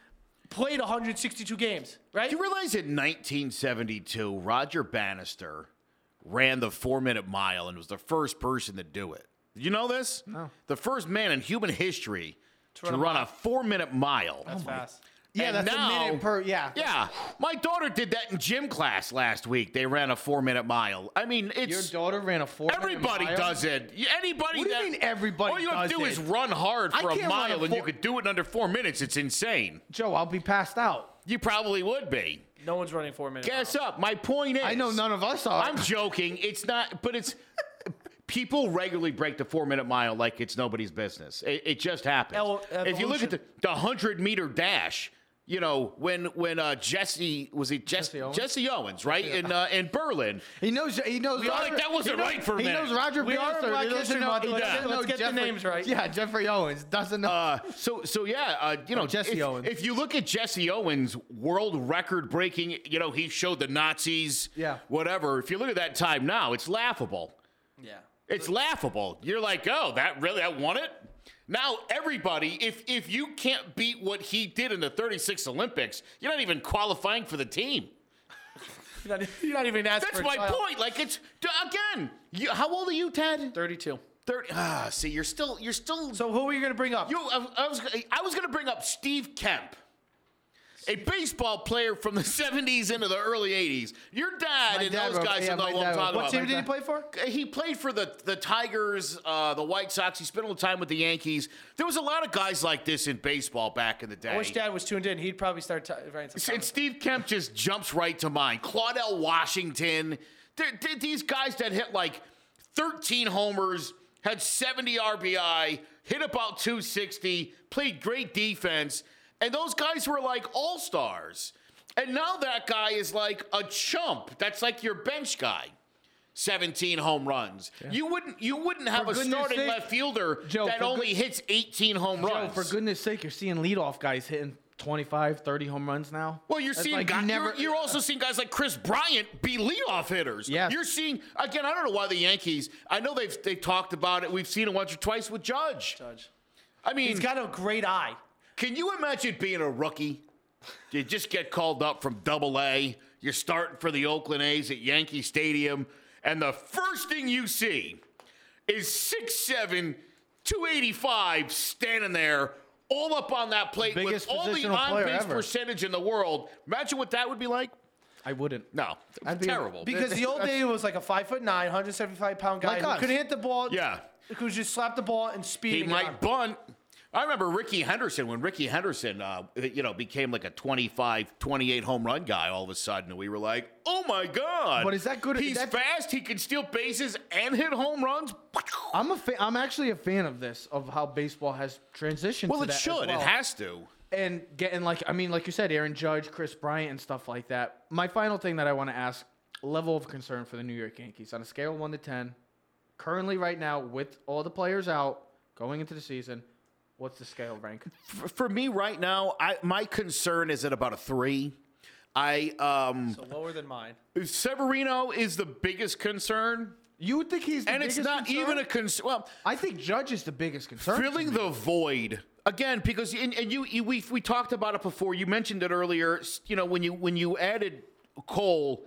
played 162 games, right? Do you realize in 1972, Roger Bannister ran the four minute mile and was the first person to do it? You know this? No. The first man in human history to, run a run a four minute mile. That's oh fast. Yeah, And that's now- a minute per. Yeah. Yeah, my daughter did that in gym class last week. They ran a four minute mile. I mean, it's. Your daughter ran a four. everybody does it. Anybody What do you that mean everybody all you have to do it? is run hard for a can't a mile, and you could do it in under four minutes. It's insane. Joe, I'll be passed out. You probably would be. No one's running four minutes. Guess up. My point is, I know none of us are. I'm joking. It's not, but it's people regularly break the four minute mile like it's nobody's business. It, it just happens. El- if you look at the, the hundred meter dash, you know, when when uh, Jesse was he Jesse Jesse Owens? Jesse Owens, right in uh, in Berlin. He knows. He knows. We Roger, like, that wasn't knows, right for a He knows Roger We are Bannister. Black He doesn't History know- Month. he Let's doesn't get- know let's get the Jeffrey- names right. Yeah, Jeffrey Owens doesn't know. Uh, so so yeah, uh, you know, Jesse if, Owens. If you look at Jesse Owens' world record breaking, you know, he showed the Nazis, Yeah. whatever. If you look at that time now, it's laughable. Yeah. It's laughable. You're like, oh, that really, I won it. Now everybody, if if you can't beat what he did in the 36 Olympics, you're not even qualifying for the team. (laughs) You're not, you're not even asking That's my tryout. point. Like it's again. You, how old are you, Ted? 32. 30. Ah, see, you're still you're still So who are you going to bring up? You, I, I was, I was going to bring up Steve Kemp, a baseball player from the (laughs) 70s into the early 80s. Your dad My and dad those wrote- guys yeah, know what I'm talking wrote- what about. team did he play for? He played for the, the Tigers, uh, the White Sox. He spent a little time with the Yankees. There was a lot of guys like this in baseball back in the day. I wish Dad was tuned in. He'd probably start t- writing some And Steve Kemp just jumps right to mind. Claudell Washington. They're- they're these guys that hit like 13 homers, had 70 RBI, hit about 260, played great defense, and those guys were like all stars. And now that guy is like a chump. That's like your bench guy. 17 home runs. You wouldn't you wouldn't have For a starting sake, left fielder Joe, that only good- hits 18 home runs. Joe, runs. for goodness sake, you're seeing leadoff guys hitting 25, 30 home runs now. Well, you're That's seeing like guys, you never- you're, you're also seeing guys like Kris Bryant be leadoff hitters. Yes. You're seeing again. I don't know why the Yankees. I know they've they talked about it. We've seen it once or twice with Judge. Judge. I mean, He's got a great eye. Can you imagine being a rookie? You just get called up from Double A. You're starting for the Oakland A's at Yankee Stadium, and the first thing you see is 6'7", 285 standing there, all up on that plate Biggest with all the positional player on base ever. percentage in the world. Imagine what that would be like. I wouldn't. No, I'd be- terrible. Because the old day was like a five foot nine, 175 pound guy Like who us. could hit the ball. Yeah. Who could just slap the ball and speed. he and get might bunt. I remember Rickey Henderson when Rickey Henderson, uh, you know, became like a 25, 28 home run guy. All of a sudden, And we were like, "Oh my god!" But is that good- He's that's- fast. He can steal bases and hit home runs. I'm a fa- I'm actually a fan of this of how baseball has transitioned. Well, to it that should. well. It has to. and getting like I mean, like you said, Aaron Judge, Kris Bryant, and stuff like that. My final thing that I want to ask: level of concern for the New York Yankees on a scale of one to ten. Currently, right now, with all the players out going into the season, what's the scale rank? For, for me, right now, I, my concern is at about a three. I um, So lower than mine. Severino is the biggest concern, You would think he's the and it's not concern? even a concern. Well, I think Judge is the biggest concern. filling the void again because and, and you, you we we talked about it before. You mentioned it earlier. You know when you when you added Cole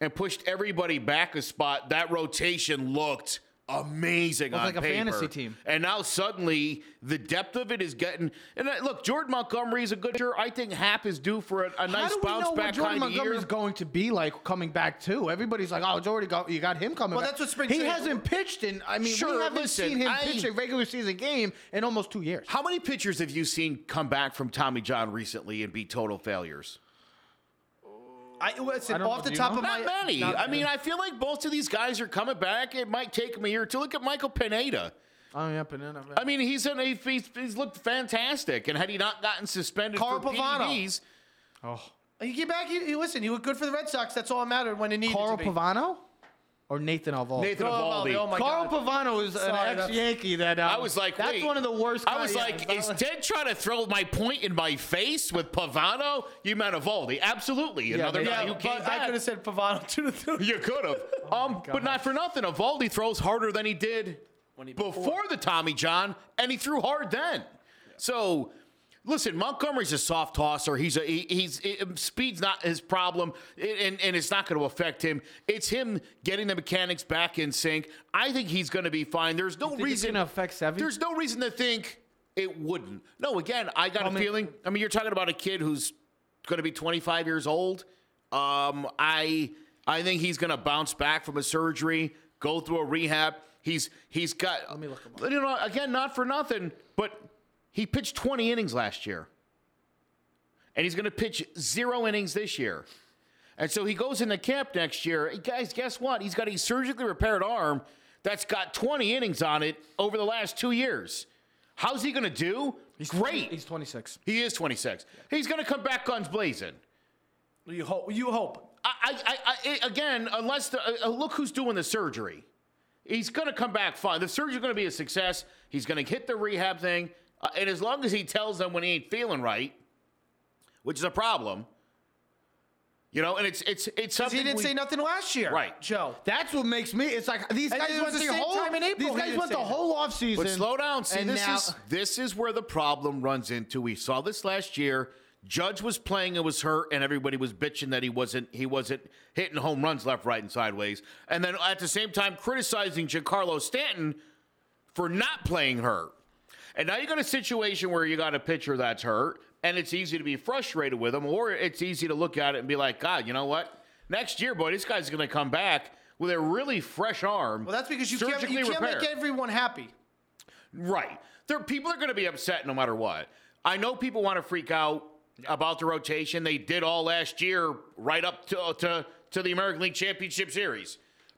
and pushed everybody back a spot, that rotation looked amazing Looked on like a paper. fantasy team. And now suddenly the depth of it is getting. And uh, look, Jordan Montgomery is a good. Sure, I think Happ is due for a, a How nice do we bounce know back what Jordan kind of Montgomery year. is going to be like coming back too? Everybody's like, "Oh, Jordan, got you got him coming." Well, back. that's what spring He training- hasn't pitched in. I mean, Sure, we haven't listen, seen him I- pitch a regular season game in almost two years. How many pitchers have you seen come back from Tommy John recently and be total failures? I, listen, I off the top know? of my Not many. Not I mean, I feel like both of these guys are coming back. It might take them a year to look at Michael Pineda. Oh yeah, Panetta. I mean, he's in a, he's, he's looked fantastic, and had he not gotten suspended Carl for Pavano. PEDs, oh, He get back. He, he- listen. He was good for the Red Sox. That's all that mattered when it needed Carl to be. Pavano or Nathan Eovaldi. Nathan Oh, oh my Carl God. Pavano is Sorry, an that's- ex-Yankee that um, I was like, that's wait. one of the worst. I was like, it's is not- Ted trying to throw my point in my face with Pavano? You meant Eovaldi. Absolutely. Another they- guy Yeah, who came but I could have said Pavano to the (laughs) You could have. (laughs) um, but not for nothing. Eovaldi throws harder than he did When he- before. the Tommy John, and he threw hard then. So, listen, Montgomery's a soft tosser. He's a he, he's he- speed's not his problem, and, and it's not going to affect him. It's him getting the mechanics back in sync. I think he's going to be fine. There's no reason gonna affect Sevy? There's no reason to think it wouldn't. No, again, I got a mean- feeling. I mean, you're talking about a kid who's going to be 25 years old. Um, I I think he's going to bounce back from a surgery, go through a rehab. He's he's got. Let me look him You know, again, not for nothing, but he pitched 20 innings last year, and he's going to pitch zero innings this year. And so he goes into camp next year. Guys, guess what? He's got a surgically repaired arm that's got 20 innings on it over the last two years. How's he going to do? He's Great. He's 26. he is 26. He's going to come back guns blazing. You hope. You hope. I, I, I, I again, unless the uh, look who's doing the surgery, he's going to come back fine. The surgery's going to be a success. He's going to hit the rehab thing, uh, and as long as he tells them when he ain't feeling right, which is a problem, you know, and it's it's it's something He didn't we- say nothing last year. Right. Joe. That's what makes me. It's like these And guys it went the the same whole. time in April These guys didn't went the that. whole off season. But slow down. See, this now- is this is where the problem runs into. We saw this last year. Judge was playing and was hurt, and everybody was bitching that he wasn't he wasn't hitting home runs left, right, and sideways. And then at the same time criticizing Giancarlo Stanton for not playing hurt. And now you got a situation where you got a pitcher that's hurt, and it's easy to be frustrated with him, or it's easy to look at it and be like, God, you know what? Next year, boy, this guy's going to come back with a really fresh arm. Well, that's because you can't. You can't repaired. make everyone happy. Right. There, people are going to be upset no matter what. I know people want to freak out about the rotation. They did all last year, right up to to, to the American League Championship Series,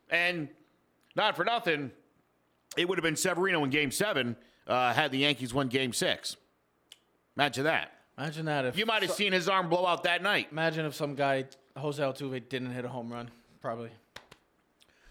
and not for nothing, it would have been Severino in Game Seven uh, had the Yankees won Game Six. Imagine that. Imagine that if You might have seen his arm blow out that night. Imagine if some guy Jose Altuve didn't hit a home run. Probably.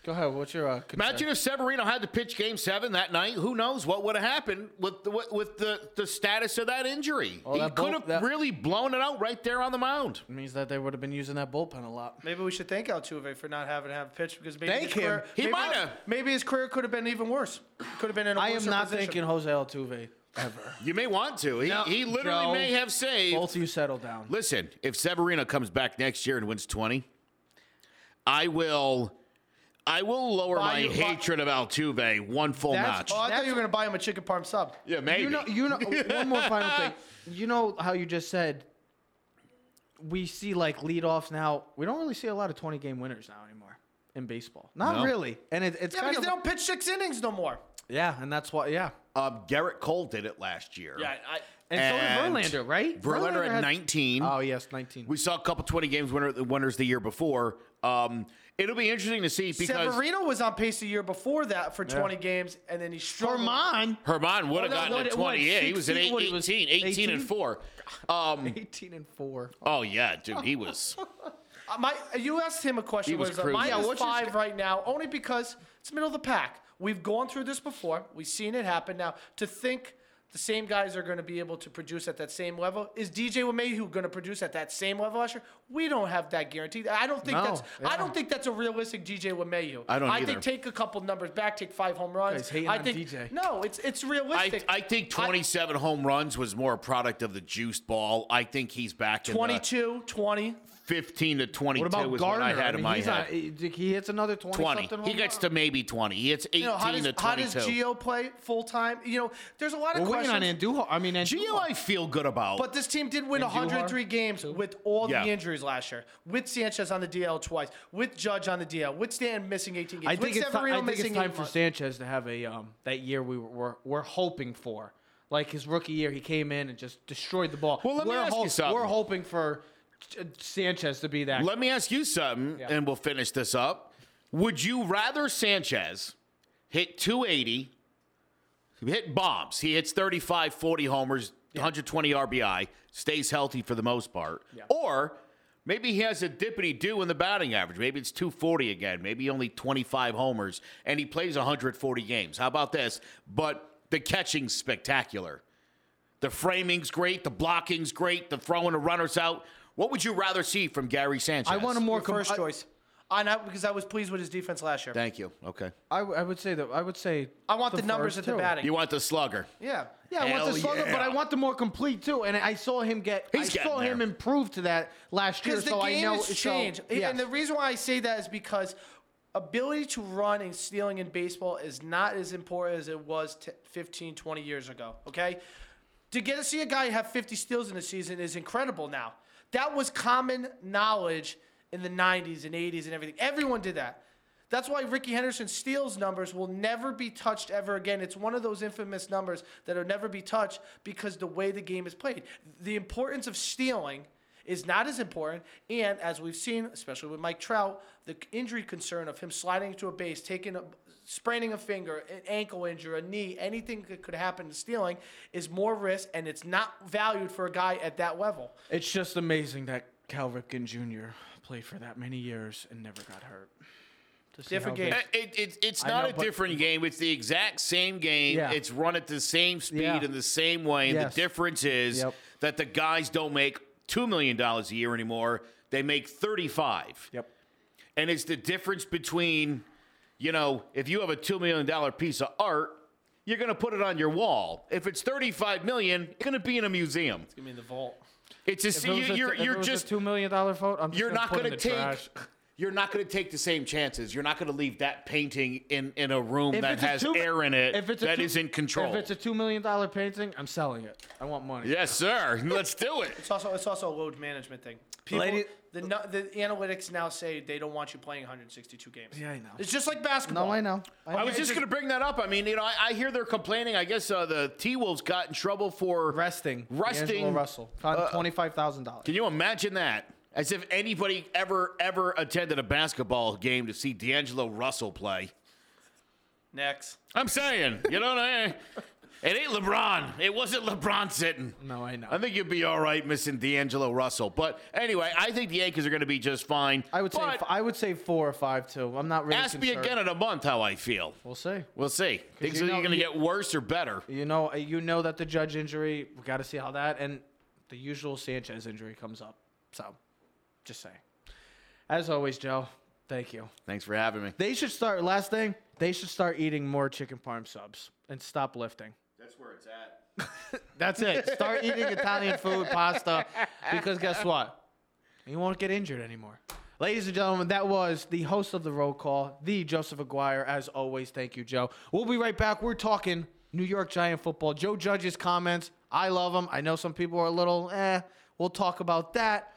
Go ahead. What's your uh, concern? Imagine if Severino had to pitch Game Seven that night. Who knows what would have happened with the with, with the, the status of that injury? Oh, he that could bull- have that- really blown it out right there on the mound. It means that they would have been using that bullpen a lot. Maybe we should thank Altuve for not having to have a pitch because maybe Thank his him. career, He maybe- might have. Maybe his career could have been even worse. Could have been in a I worse am not position. thinking Jose Altuve ever. You may want to. He, No, he literally Joe, may have saved. Both of you settle down. Listen, if Severino comes back next year and wins 20, I will I will lower Buy my you- buy- hatred of Altuve one full That's- notch. Oh, I thought you were going to buy him a chicken parm sub. yeah, maybe. You know, you know. (laughs) one more final thing. You know how you just said we see like leadoffs now. We don't really see a lot of twenty game winners now anymore in baseball. Not No. really, and it, it's Yeah, kind because of they don't pitch six innings no more. yeah, and that's why yeah. um, Gerrit Cole did it last year. I, And, And so did Verlander, right? Verlander at had- 19. Oh yes, nineteen. We saw a couple 20 games winner, winners the year before. Um, it'll be interesting to see because Severino was on pace the year before that for 20 games, and then he struggled. Herman, Herman would have no, gotten what- to what, 20. yeah, he was at 16, eight, what, he 18, was 18, and 18? 4. Um, eighteen and four. oh, yeah, dude, he was. (laughs) Uh, My, you asked him a question. He was was cruising. mine Yeah, is what's your five right now, only because it's middle of the pack. We've gone through this before. We've seen it happen. Now, to think the same guys are going to be able to produce at that same level is DJ LeMahieu going to produce at that same level last year? We don't have that guarantee. I don't think No, that's. I don't think that's a realistic DJ LeMahieu. I don't I either. think take a couple numbers back, take five home runs. He's I think DJ. no, it's it's realistic. I think 27 home runs was more a product of the juiced ball. I think he's back in the 22, 20. 15 to 22 What about is Gardner? what I had mean, in my head. not- he hits another 20, 20. something He gets run. to maybe 20. He hits 18 You know, how does, to how 22. does Gio play full time? You know, there's a lot of We're questions. on Andujar. I mean, Gio, I feel good about. But this team did win And 103 games with all Yeah. the injuries last year. With Sanchez on the DL twice, with Judge on the DL, with Stan missing 18 games, I think with it's, Severino I think it's time for months. Sanchez to have a um, that year we were, were we're hoping for. Like his rookie year, he came in and just destroyed the ball. Well, let me we're ask you something. We're hoping for Sanchez to be that. Let me ask you something, Yeah. and we'll finish this up. Would you rather Sanchez hit 280, hit bombs? He hits 35, 40 homers, 120 RBI, stays healthy for the most part. Or maybe he has a dippity do in the batting average. Maybe it's 240 again. Maybe only 25 homers, and he plays 140 games. How about this? But the catching's spectacular. The framing's great, the blocking's great, the throwing the runners out. What would you rather see from Gary Sanchez? I want a more Your first com- choice. I know because I was pleased with his defense last year. Thank you. Okay. I, w- I would say that I would say I want the, numbers first at the two. batting. You want the slugger. yeah. Yeah, I want the Hell slugger, but I want the more complete too. And I saw him get. He's I getting saw him there. improve to that last year. Because the so game I know has so- changed. yes. And the reason why I say that is because ability to run and stealing in baseball is not as important as it was t- 15, 20 years ago. Okay? To get to see a guy have 50 steals in a season is incredible now. That was common knowledge in the 90s and 80s and everything. Everyone did that. That's why Rickey Henderson steals numbers will never be touched ever again. It's one of those infamous numbers that'll never be touched because the way the game is played. The importance of stealing is not as important. And as we've seen, especially with Mike Trout, the injury concern of him sliding into a base, taking a spraining a finger, an ankle injury, a knee, anything that could happen to stealing is more risk, and it's not valued for a guy at that level. It's just amazing that Cal Ripken Jr. played for that many years and never got hurt. Different game. It, it, it's not know, a different game. It's the exact same game. Yeah. It's run at the same speed Yeah. in the same way. Yes. The difference is Yep. that the guys don't make $2 million a year anymore. They make 35 Yep. And it's the difference between, you know, if you have a $2 million piece of art, you're going to put it on your wall. If it's 35 million, it's going to be in a museum. Give me the vault. It's If a, it was you, a- you're, if it you're was a just two million dollar vote. I'm just you're gonna not put it going in to the take trash. You're not going to take the same chances. You're not going to leave that painting in in a room If that it's a has two- air in it if it's a that two- is in control. If it's a two million dollar painting, I'm selling it. I want money. yes, sir. Let's do it. It's also it's also a load management thing. People, Lady- the nu- the analytics now say they don't want you playing 162 games. Yeah, I know. It's just like basketball. No, I know. I, I was just going to bring that up. I mean, you know, I, I hear they're complaining. I guess uh, the T Wolves got in trouble for resting. Resting, D'Angelo Russell. uh, Twenty five thousand dollars. Can you imagine that? As if anybody ever ever attended a basketball game to see D'Angelo Russell play. Next. I'm saying, you know, eh, it ain't LeBron. It wasn't LeBron sitting. No, I know. I think you'd be all right missing D'Angelo Russell. But anyway, I think the Yankees are going to be just fine. I would say But I would say four or five too. I'm not really. ask me concerned. again in a month how I feel. We'll see. We'll see. Things you are know- going to get worse or better. You know, you know that the Judge injury. We got to see how that and the usual Sanchez injury comes up. So, just saying. As always, Joe. Thank you. Thanks for having me. They should start. Last thing, they should start eating more chicken parm subs and stop lifting. That's where it's at. (laughs) That's it. Start eating Italian food, pasta, because guess what? You won't get injured anymore. Ladies and gentlemen, that was the host of the roll call, the Joseph Aguirre. As always, thank you, Joe. We'll be right back. We're talking New York Giant football. Joe Judge's comments. I love them. I know some people are a little eh. We'll talk about that.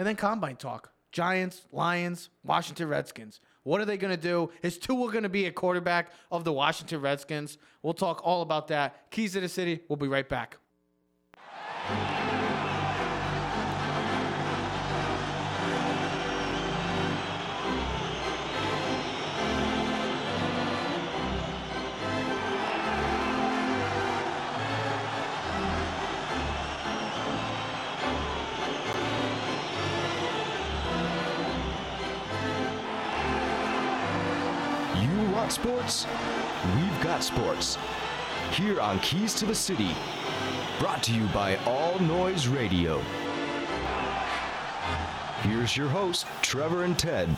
And then combine talk. Giants, Lions, Washington Redskins. What are they going to do? Is Tua going to be a quarterback of the Washington Redskins? We'll talk all about that. Keys to the City. We'll be right back. Want sports? We've got sports. Here on Keys to the City. Brought to you by All Noise Radio. Here's your host, Trevor and Ted.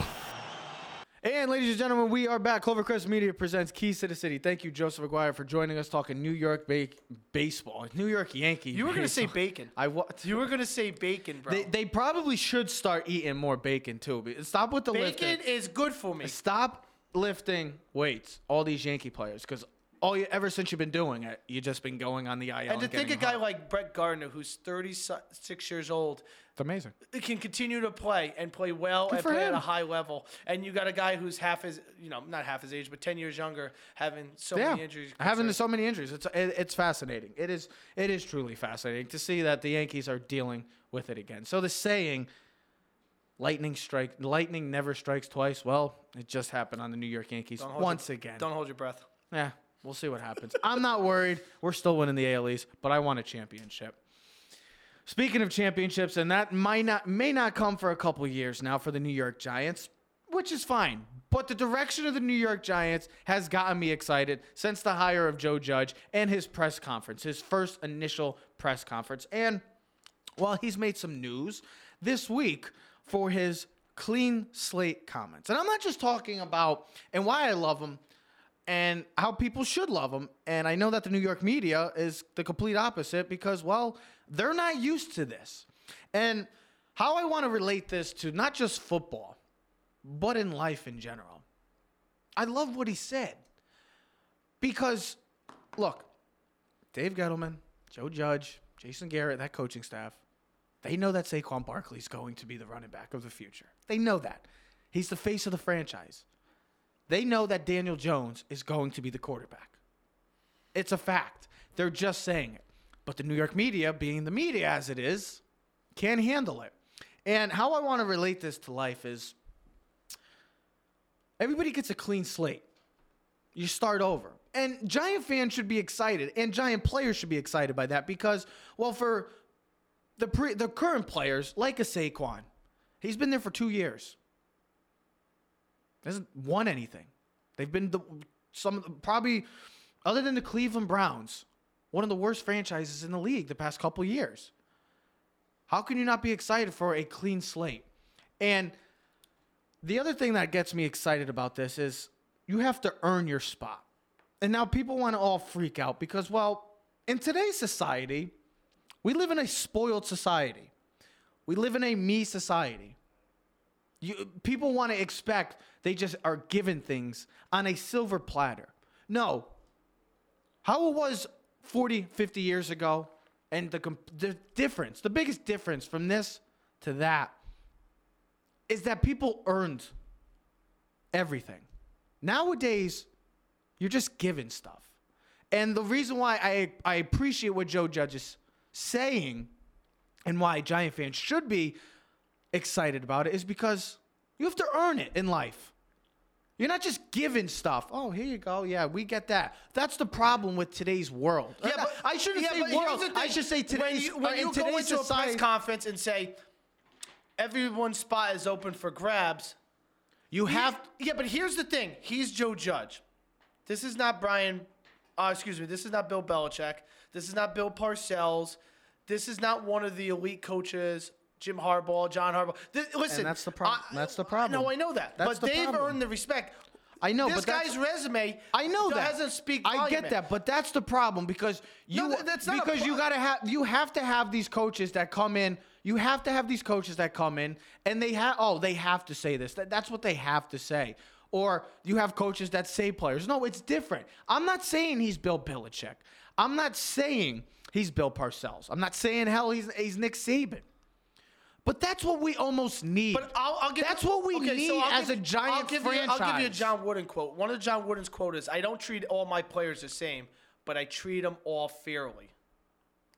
And ladies and gentlemen, we are back. Clovercrest Media presents Keys to the City. Thank you, Joseph Aguirre, for joining us talking New York ba- baseball, New York Yankee. You were gonna say bacon. I wa- (laughs) You were gonna say bacon, bro. They, they probably should start eating more bacon too. Be- Stop with the bacon lifting. is good for me. Stop lifting weights. All these Yankee players, because all you ever since you've been doing it, you've just been going on the IL. And to think a guy hurt. like Brett Gardner, who's 36 years old, it's amazing. can continue to play and play well Good and play at a high level. And you got a guy who's half his, you know, not half his age, but 10 years younger, having so yeah, many injuries. having so many injuries. It's it, it's fascinating. It is it is truly fascinating to see that the Yankees are dealing with it again. So the saying, "Lightning strike, lightning never strikes twice." Well, it just happened on the New York Yankees once your- again. Don't hold your breath. Yeah, we'll see what happens. I'm not worried. We're still winning the AL East, but I want a championship. Speaking of championships, and that might not may not come for a couple years now for the New York Giants, which is fine. But the direction of the New York Giants has gotten me excited since the hire of Joe Judge and his press conference, his first initial press conference. And while he's made some news this week for his clean slate comments. And I'm not just talking about and why I love him and how people should love him. And I know that the New York media is the complete opposite because, well, they're not used to this. And how I want to relate this to not just football, but in life in general. I love what he said because, look, Dave Gettleman, Joe Judge, Jason Garrett, that coaching staff, they know that Saquon Barkley is going to be the running back of the future. They know that. He's the face of the franchise. They know that Daniel Jones is going to be the quarterback. It's a fact. They're just saying it. But the New York media, being the media as it is, can't handle it. And how I want to relate this to life is everybody gets a clean slate. You start over. And Giant fans should be excited, and Giant players should be excited by that because, well, for the pre, the current players, like a Saquon, he's been there for two years. Hasn't won anything. They've been the some probably other than the Cleveland Browns, one of the worst franchises in the league the past couple years. How can you not be excited for a clean slate? And the other thing that gets me excited about this is you have to earn your spot. And now people want to all freak out because, well, in today's society, we live in a spoiled society. We live in a me society. You, people want to expect they just are given things on a silver platter. No. How it was 40, 50 years ago, and the, the difference, the biggest difference from this to that is that people earned everything. Nowadays, you're just given stuff. And the reason why I, I appreciate what Joe Judge is saying and why Giant fans should be excited about it is because you have to earn it in life. You're not just given stuff. Oh, here you go. Yeah, we get that. That's the problem with today's world. Yeah, but I shouldn't yeah, say world. I should say when today's you, when uh, you go into a press conference and say everyone's spot is open for grabs. you have Yeah, but here's the thing. He's Joe Judge. This is not Brian. Uh, excuse me. This is not Bill Belichick. This is not Bill Parcells. This is not one of the elite coaches. Jim Harbaugh, John Harbaugh. Listen, that's the problem. That's the problem. No, I know that, That's but the they've problem. earned the respect. I know, this but guy's resume. I know that doesn't speak. I get that, but that's the problem because you No, that's not because you gotta have you have to have these coaches that come in. You have to have these coaches that come in and they have oh they have to say this. That, that's what they have to say. Or you have coaches that say players. No, it's different. I'm not saying he's Bill Belichick. I'm not saying he's Bill Parcells. I'm not saying hell he's he's Nick Saban. But that's what we almost need. But I'll, I'll give that's you- what we okay, so need I'll as give- a giant I'll franchise. You, I'll give you a John Wooden quote. One of John Wooden's quote is, "I don't treat all my players the same, but I treat them all fairly."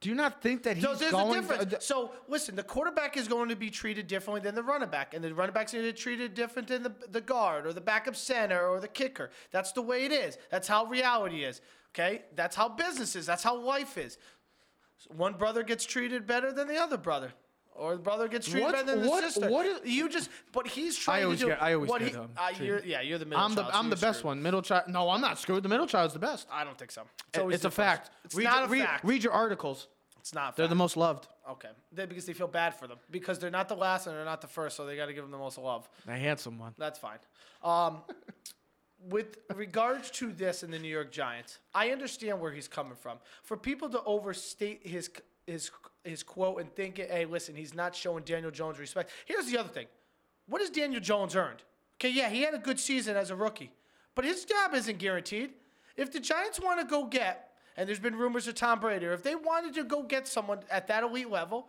Do you not think that he's So there's going? a difference. so listen, the quarterback is going to be treated differently than the running back, and the running back's going to be treated different than the, the guard or the backup center or the kicker. That's the way it is. That's how reality is. Okay, that's how business is. That's how life is. One brother gets treated better than the other brother. Or the brother gets treated What's- better than the sister. what- sister. what is- you just, but he's trying to do. get- I always what get, he, uh, you're, yeah, you're the middle I'm the child. so I'm the best screwed. one. Middle child. No, I'm not screwed. The middle child's the best. I don't think so. It's, It's, a fact. It's read, not a read, fact. read your articles. It's not. They're the most loved. Okay, they, because they feel bad for them because they're not the last and they're not the first, so they got to give them the most love. The handsome one. That's fine. Um, (laughs) with regards to this in the New York Giants, I understand where he's coming from. For people to overstate his his his quote and think, hey, listen, he's not showing Daniel Jones respect. Here's the other thing: what has Daniel Jones earned? Okay, yeah, he had a good season as a rookie, but his job isn't guaranteed. If the Giants want to go get, and there's been rumors of Tom Brady, if they wanted to go get someone at that elite level,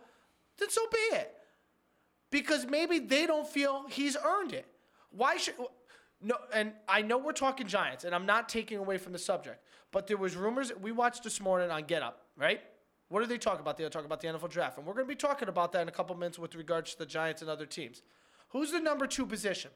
then so be it because maybe they don't feel he's earned it. Why should no? And I know we're talking Giants, and I'm not taking away from the subject, but there was rumors we watched this morning on Get Up, right? What are they talking about? They're talking about the NFL draft, and we're going to be talking about that in a couple minutes with regards to the Giants and other teams. Who's the number two position?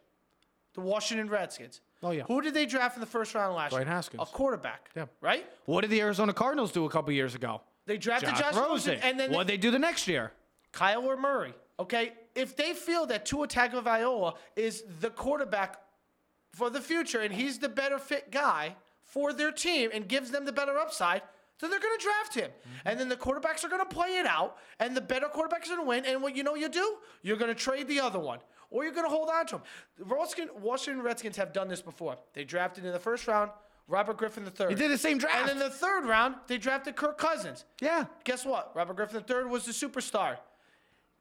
The Washington Redskins. Oh, yeah. Who did they draft in the first round last Dwayne year? Haskins. A quarterback. Yeah. Right. What did the Arizona Cardinals do a couple years ago? They drafted Josh, Josh, Rosen. and then what they, they do the next year? Kyler Murray. Okay, if they feel that Tua Tagovailoa is the quarterback for the future and he's the better fit guy for their team and gives them the better upside, then they're going to draft him. Mm-hmm. And then the quarterbacks are going to play it out, and the better quarterbacks are going to win. And what you know you do? You're going to trade the other one, or you're going to hold on to him. The Washington, Washington Redskins have done this before. They drafted in the first round Robert Griffin III. They did the same draft. And in the third round, they drafted Kirk Cousins. Yeah. Guess what? Robert Griffin III was the superstar.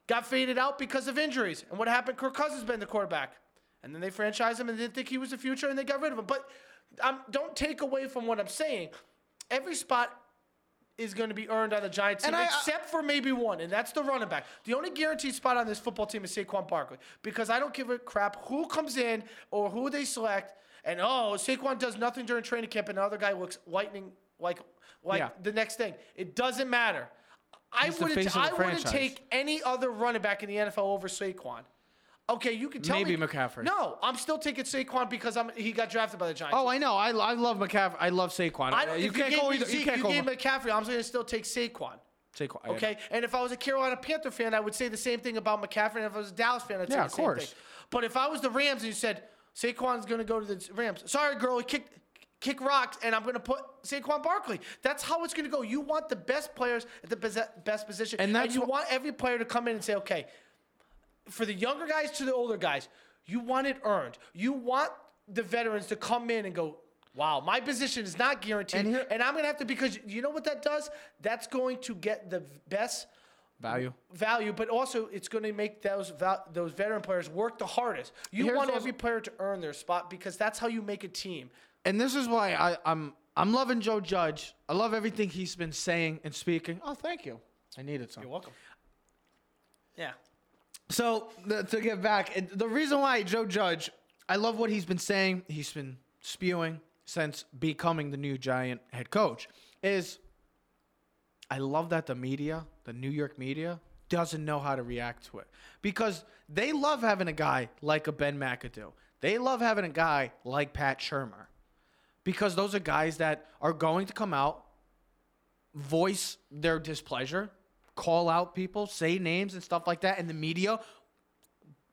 Got faded out because of injuries. And what happened? Kirk Cousins been the quarterback. And then they franchised him and didn't think he was the future and they got rid of him. But um, don't take away from what I'm saying. Every spot is going to be earned on the Giants team, And I- except for maybe one, and that's the running back. The only guaranteed spot on this football team is Saquon Barkley because I don't give a crap who comes in or who they select. And oh, Saquon does nothing during training camp, and the other guy looks lightning like like Yeah. the next thing. It doesn't matter. I He's the wouldn't. I wouldn't take any other running back in the NFL over Saquon. Okay, you can tell Maybe me. McCaffrey. No, I'm still taking Saquon because I'm. He got drafted by the Giants. Oh, I know. I, I love McCaffrey. I love Saquon. I don't, you if can't gave go me either. Zeke, You can't go. gave McCaffrey. I'm going to still take Saquon. Saquon. I Okay, and if I was a Carolina Panther fan, I would say the same thing about McCaffrey. And if I was a Dallas fan, I'd say Yeah, the of same course. thing. But if I was the Rams and you said Saquon's going to go to the Rams, sorry, girl, he kicked kick rocks, and I'm going to put Saquon Barkley. That's how it's going to go. You want the best players at the bes- best position, And that's you wh- want every player to come in and say, okay, for the younger guys to the older guys, you want it earned. You want the veterans to come in and go, wow, my position is not guaranteed. And And, I'm going to have to, because you know what that does? That's going to get the best Value. value, but also it's going to make those val- those veteran players work the hardest. You Here's want also- every player to earn their spot because that's how you make a team. And this is why I, I'm I'm loving Joe Judge. I love everything he's been saying and speaking. Oh, thank you. I needed some. You're welcome. Yeah. So the, to get back, the reason why Joe Judge, I love what he's been saying. He's been spewing since becoming the new Giant head coach. Is I love that the media, the New York media, doesn't know how to react to it because they love having a guy like a Ben McAdoo. They love having a guy like Pat Shurmur because those are guys that are going to come out, voice their displeasure, call out people, say names and stuff like that, and the media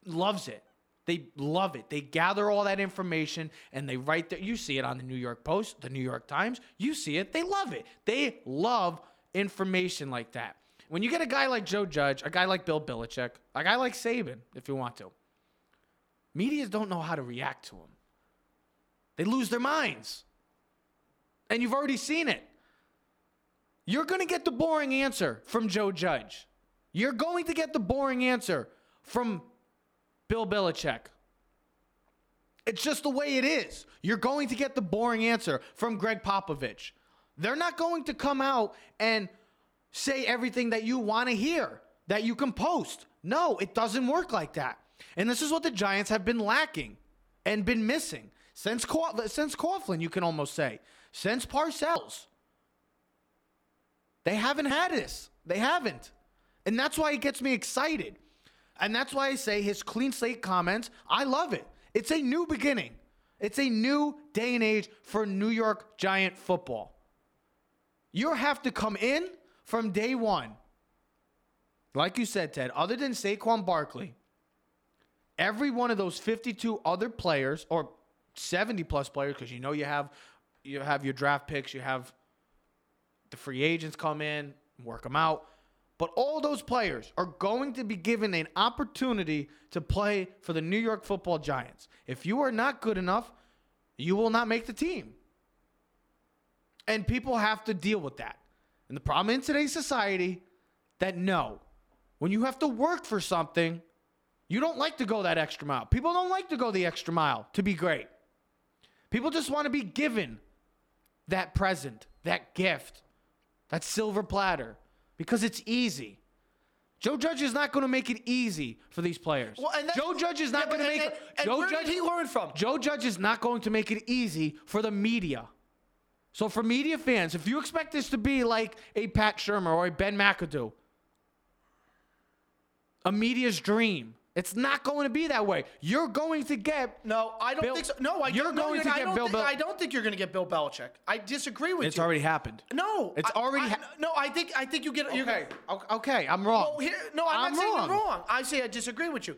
loves it. They love it. They gather all that information and they write that. You see it on the New York Post, the New York Times. You see it. They love it. They love information like that. When you get a guy like Joe Judge, a guy like Bill Belichick, a guy like Saban, if you want to, medias don't know how to react to him. They lose their minds. And you've already seen it. You're going to get the boring answer from Joe Judge. You're going to get the boring answer from Bill Belichick. It's just the way it is. You're going to get the boring answer from Gregg Popovich. They're not going to come out and say everything that you want to hear, that you can post. No, it doesn't work like that. And this is what the Giants have been lacking and been missing since Cough- since Coughlin, you can almost say, since Parcells. They haven't had this. They haven't. And that's why it gets me excited. And that's why I say his clean slate comments, I love it. It's a new beginning. It's a new day and age for New York Giant football. You have to come in from day one. Like you said, Ted, other than Saquon Barkley, every one of those 52 other players or 70 plus players, because you know you have you have your draft picks, you have the free agents come in, work them out. But all those players are going to be given an opportunity to play for the New York football Giants. If you are not good enough, you will not make the team. And people have to deal with that. And the problem in today's society that no, when you have to work for something, you don't like to go that extra mile. People don't like to go the extra mile to be great. People just want to be given that present, that gift, that silver platter because it's easy. Joe Judge is not going to make it easy for these players. Well, and Joe Judge is not Yeah, going to make and- it. and Joe where Judge did he learn from? Joe Judge is not going to make it easy for the media. So for media fans, if you expect this to be like a Pat Shurmur or a Ben McAdoo, a media's dream, it's not going to be that way. You're going to get No, I don't Bill- think so. No, I You're don't, no, going you're to not. get I don't Bill think, Bel- I don't think you're going to get Bill Belichick. I disagree with It's you. It's already happened. No, It's I- already I- ha- no, I think I think you get. Okay, okay, I'm wrong. Well, here, no, I'm, not saying wrong. you're wrong. I say I disagree with you.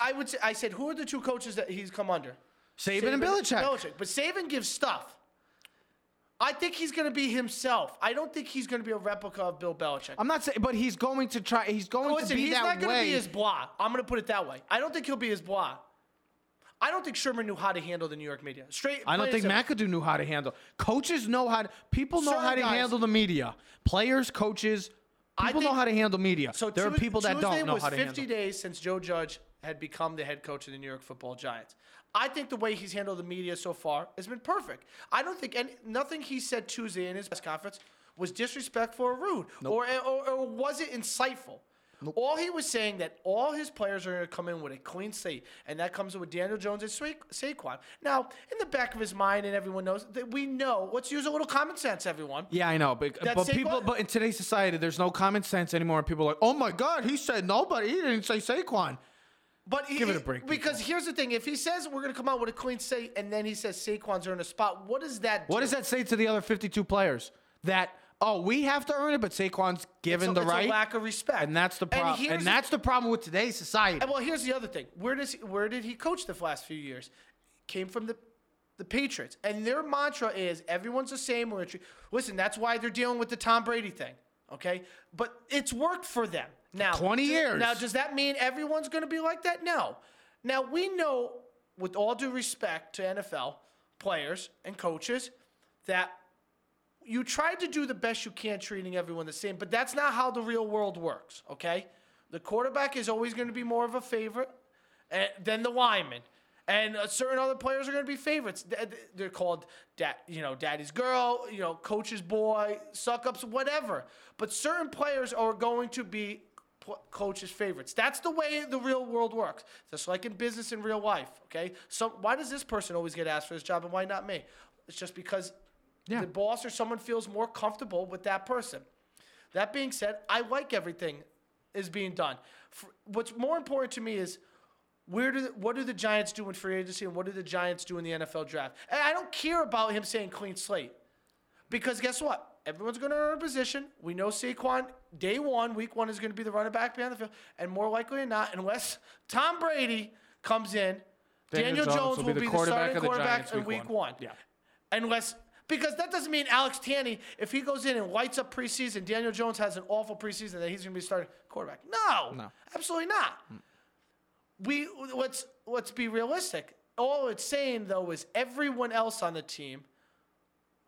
I would say I said who are the two coaches that he's come under? Saban and Belichick. Belichick. But Saban gives stuff. I think he's going to be himself. I don't think he's going to be a replica of Bill Belichick. I'm not saying, but he's going to try. He's going Listen, to be he's that not going to way. be his blah. I'm going to put it that way. I don't think he'll be his blah. I don't think Shurmur knew how to handle the New York media. Straight. I don't plain think and. McAdoo knew how to handle. Coaches know how to. People know Certain how to guys- handle the media. Players, coaches. I People know think- how to handle media. So there are people that Tuesday don't know was how to 50 handle. days since Joe Judge had become the head coach of the New York Football Giants. I think the way he's handled the media so far has been perfect. I don't think any, nothing he said Tuesday in his press conference was disrespectful or rude, or, or or was it insightful? All he was saying that all his players are going to come in with a clean slate, and that comes with Daniel Jones and Sa- Saquon. Now, in the back of his mind, and everyone knows that we know. Let's use a little common sense, everyone. Yeah, I know, but but Saquon? people, but in today's society, there's no common sense anymore. And people are like, "Oh my God, he said nobody. He didn't say Saquon." But he, Give it a break, Because here's the thing: if he says we're going to come out with a clean slate, and then he says Saquon's are in a spot, what does that? What does that say to the other 52 players? That oh, we have to earn it, but Saquon's given It's a- the it's a right, lack of respect, and that's the problem. here's And, that's the problem with today's society. And well, here's the other thing. Where does where did he coach the last few years? Came from the the Patriots, and their mantra is everyone's the same. We're Listen, that's why they're dealing with the Tom Brady thing. Okay, but it's worked for them now. 20 years. Now, does that mean everyone's going to be like that? No. Now we know, with all due respect to NFL players and coaches, that you try to do the best you can treating everyone the same, but that's not how the real world works, okay? The quarterback is always going to be more of a favorite uh, than the lineman. And uh, certain other players are going to be favorites. Th- th- They're called, you know, daddy's girl, you know, coach's boy, suck ups, whatever. But certain players are going to be coach's favorites. That's the way the real world works. Just like in business in real life. Okay. So why does this person always get asked for this job and why not me? It's just because Yeah. the boss or someone feels more comfortable with that person. That being said, I like everything is being done. F what's more important to me is where do the, what do the Giants do in free agency and what do the Giants do in the NFL draft? And I don't care about him saying clean slate. Because guess what? Everyone's going to earn a position. We know Saquon, day one, week one, is going to be the running back behind the field. And more likely than not, unless Tom Brady comes in, Daniel, Jones, will be the, quarterback starting of the quarterback Giants in week week one. one. Yeah. Unless, because that doesn't mean Alex Tanney, if he goes in and lights up preseason, Daniel Jones has an awful preseason, that he's going to be starting quarterback. No, No. absolutely not. Mm. We let's let's be realistic. All it's saying though is everyone else on the team,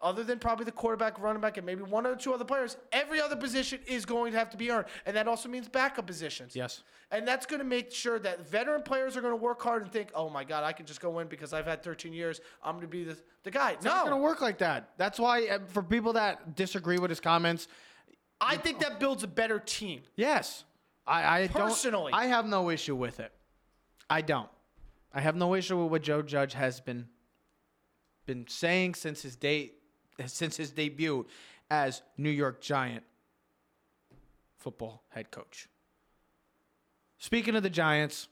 other than probably the quarterback, running back, and maybe one or two other players, every other position is going to have to be earned, and that also means backup positions. Yes. And that's going to make sure that veteran players are going to work hard and think, "Oh my God, I can just go in because I've had 13 years. I'm going to be the, the guy." No, it's not going to work like that. That's why, uh, for people that disagree with his comments, I think that builds a better team. yes, I, I Personally. don't. I have no issue with it. I don't. I have no issue with what Joe Judge has been been saying since his date since his debut as New York Giant football head coach. Speaking of the Giants,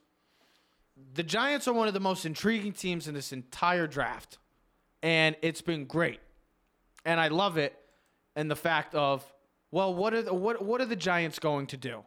the Giants are one of the most intriguing teams in this entire draft. And it's been great. And I love it and the fact of, well, what are the, what what are the Giants going to do?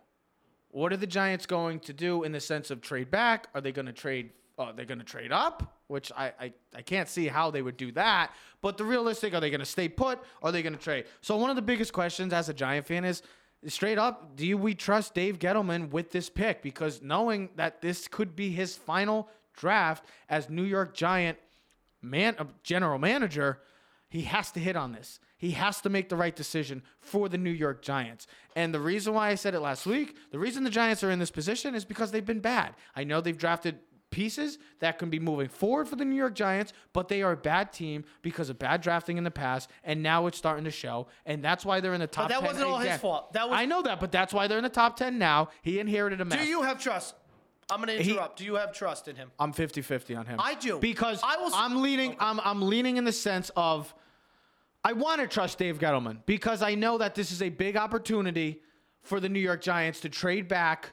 What are the Giants going to do in the sense of trade back? Are they going to trade? Uh, they're going to trade up, which I, I I can't see how they would do that. But the realistic, are they going to stay put? Or are they going to trade? So one of the biggest questions as a Giant fan is straight up: Do we trust Dave Gettleman with this pick? Because knowing that this could be his final draft as New York Giant man uh, general manager, he has to hit on this. He has to make the right decision for the New York Giants. And the reason why I said it last week, the reason the Giants are in this position is because they've been bad. I know they've drafted pieces that can be moving forward for the New York Giants, but they are a bad team because of bad drafting in the past, and now it's starting to show. And that's why they're in the top. that 10 wasn't all his fault. That was- I know that, but that's why they're in the top ten now. He inherited a mess. Do you have trust? I'm going to He- interrupt. do you have trust in him? I'm 50-50 on him. I do. Because I will s- I'm leaning I'm I'm leaning in the sense of I want to trust Dave Gettleman because I know that this is a big opportunity for the New York Giants to trade back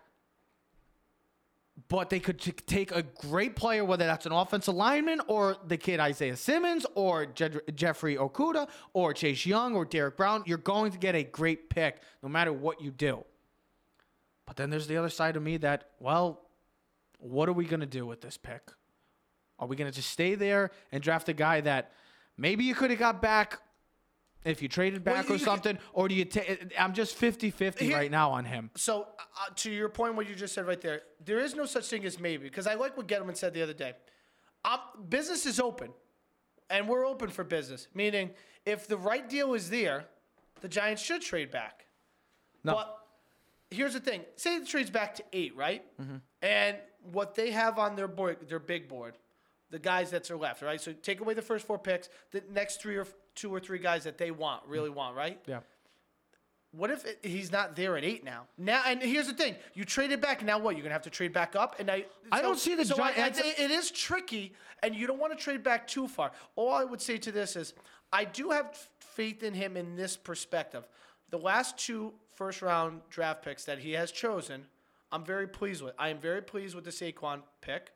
but they could t- take a great player, whether that's an offensive lineman or the kid Isaiah Simmons or Je- Jeffrey Okudah or Chase Young or Derrick Brown. You're going to get a great pick no matter what you do. But then there's the other side of me that, well, what are we going to do with this pick? Are we going to just stay there and draft a guy that maybe you could have got back if you traded Well, back you- or something? Or do you take. I'm just 50 50 right now on him. So, uh, to your point, what you just said right there, there is no such thing as maybe, because I like what Gettleman said the other day. Um, business is open, and we're open for business. Meaning, if the right deal is there, the Giants should trade back. No. But here's the thing: say the trade's back to eight, right? Mm-hmm. And what they have on their board, their big board, the guys that are left, right? So take away the first four picks, the next three or two or three guys that they want, really mm. want, right? Yeah. what if it, he's not there at eight now? Now, and here's the thing: you traded back. Now what? You're gonna have to trade back up. And I, I don't see the so I- I it is tricky, and you don't want to trade back too far. All I would say to this is, I do have faith in him in this perspective. The last two first round draft picks that he has chosen, I'm very pleased with. I am very pleased with the Saquon pick.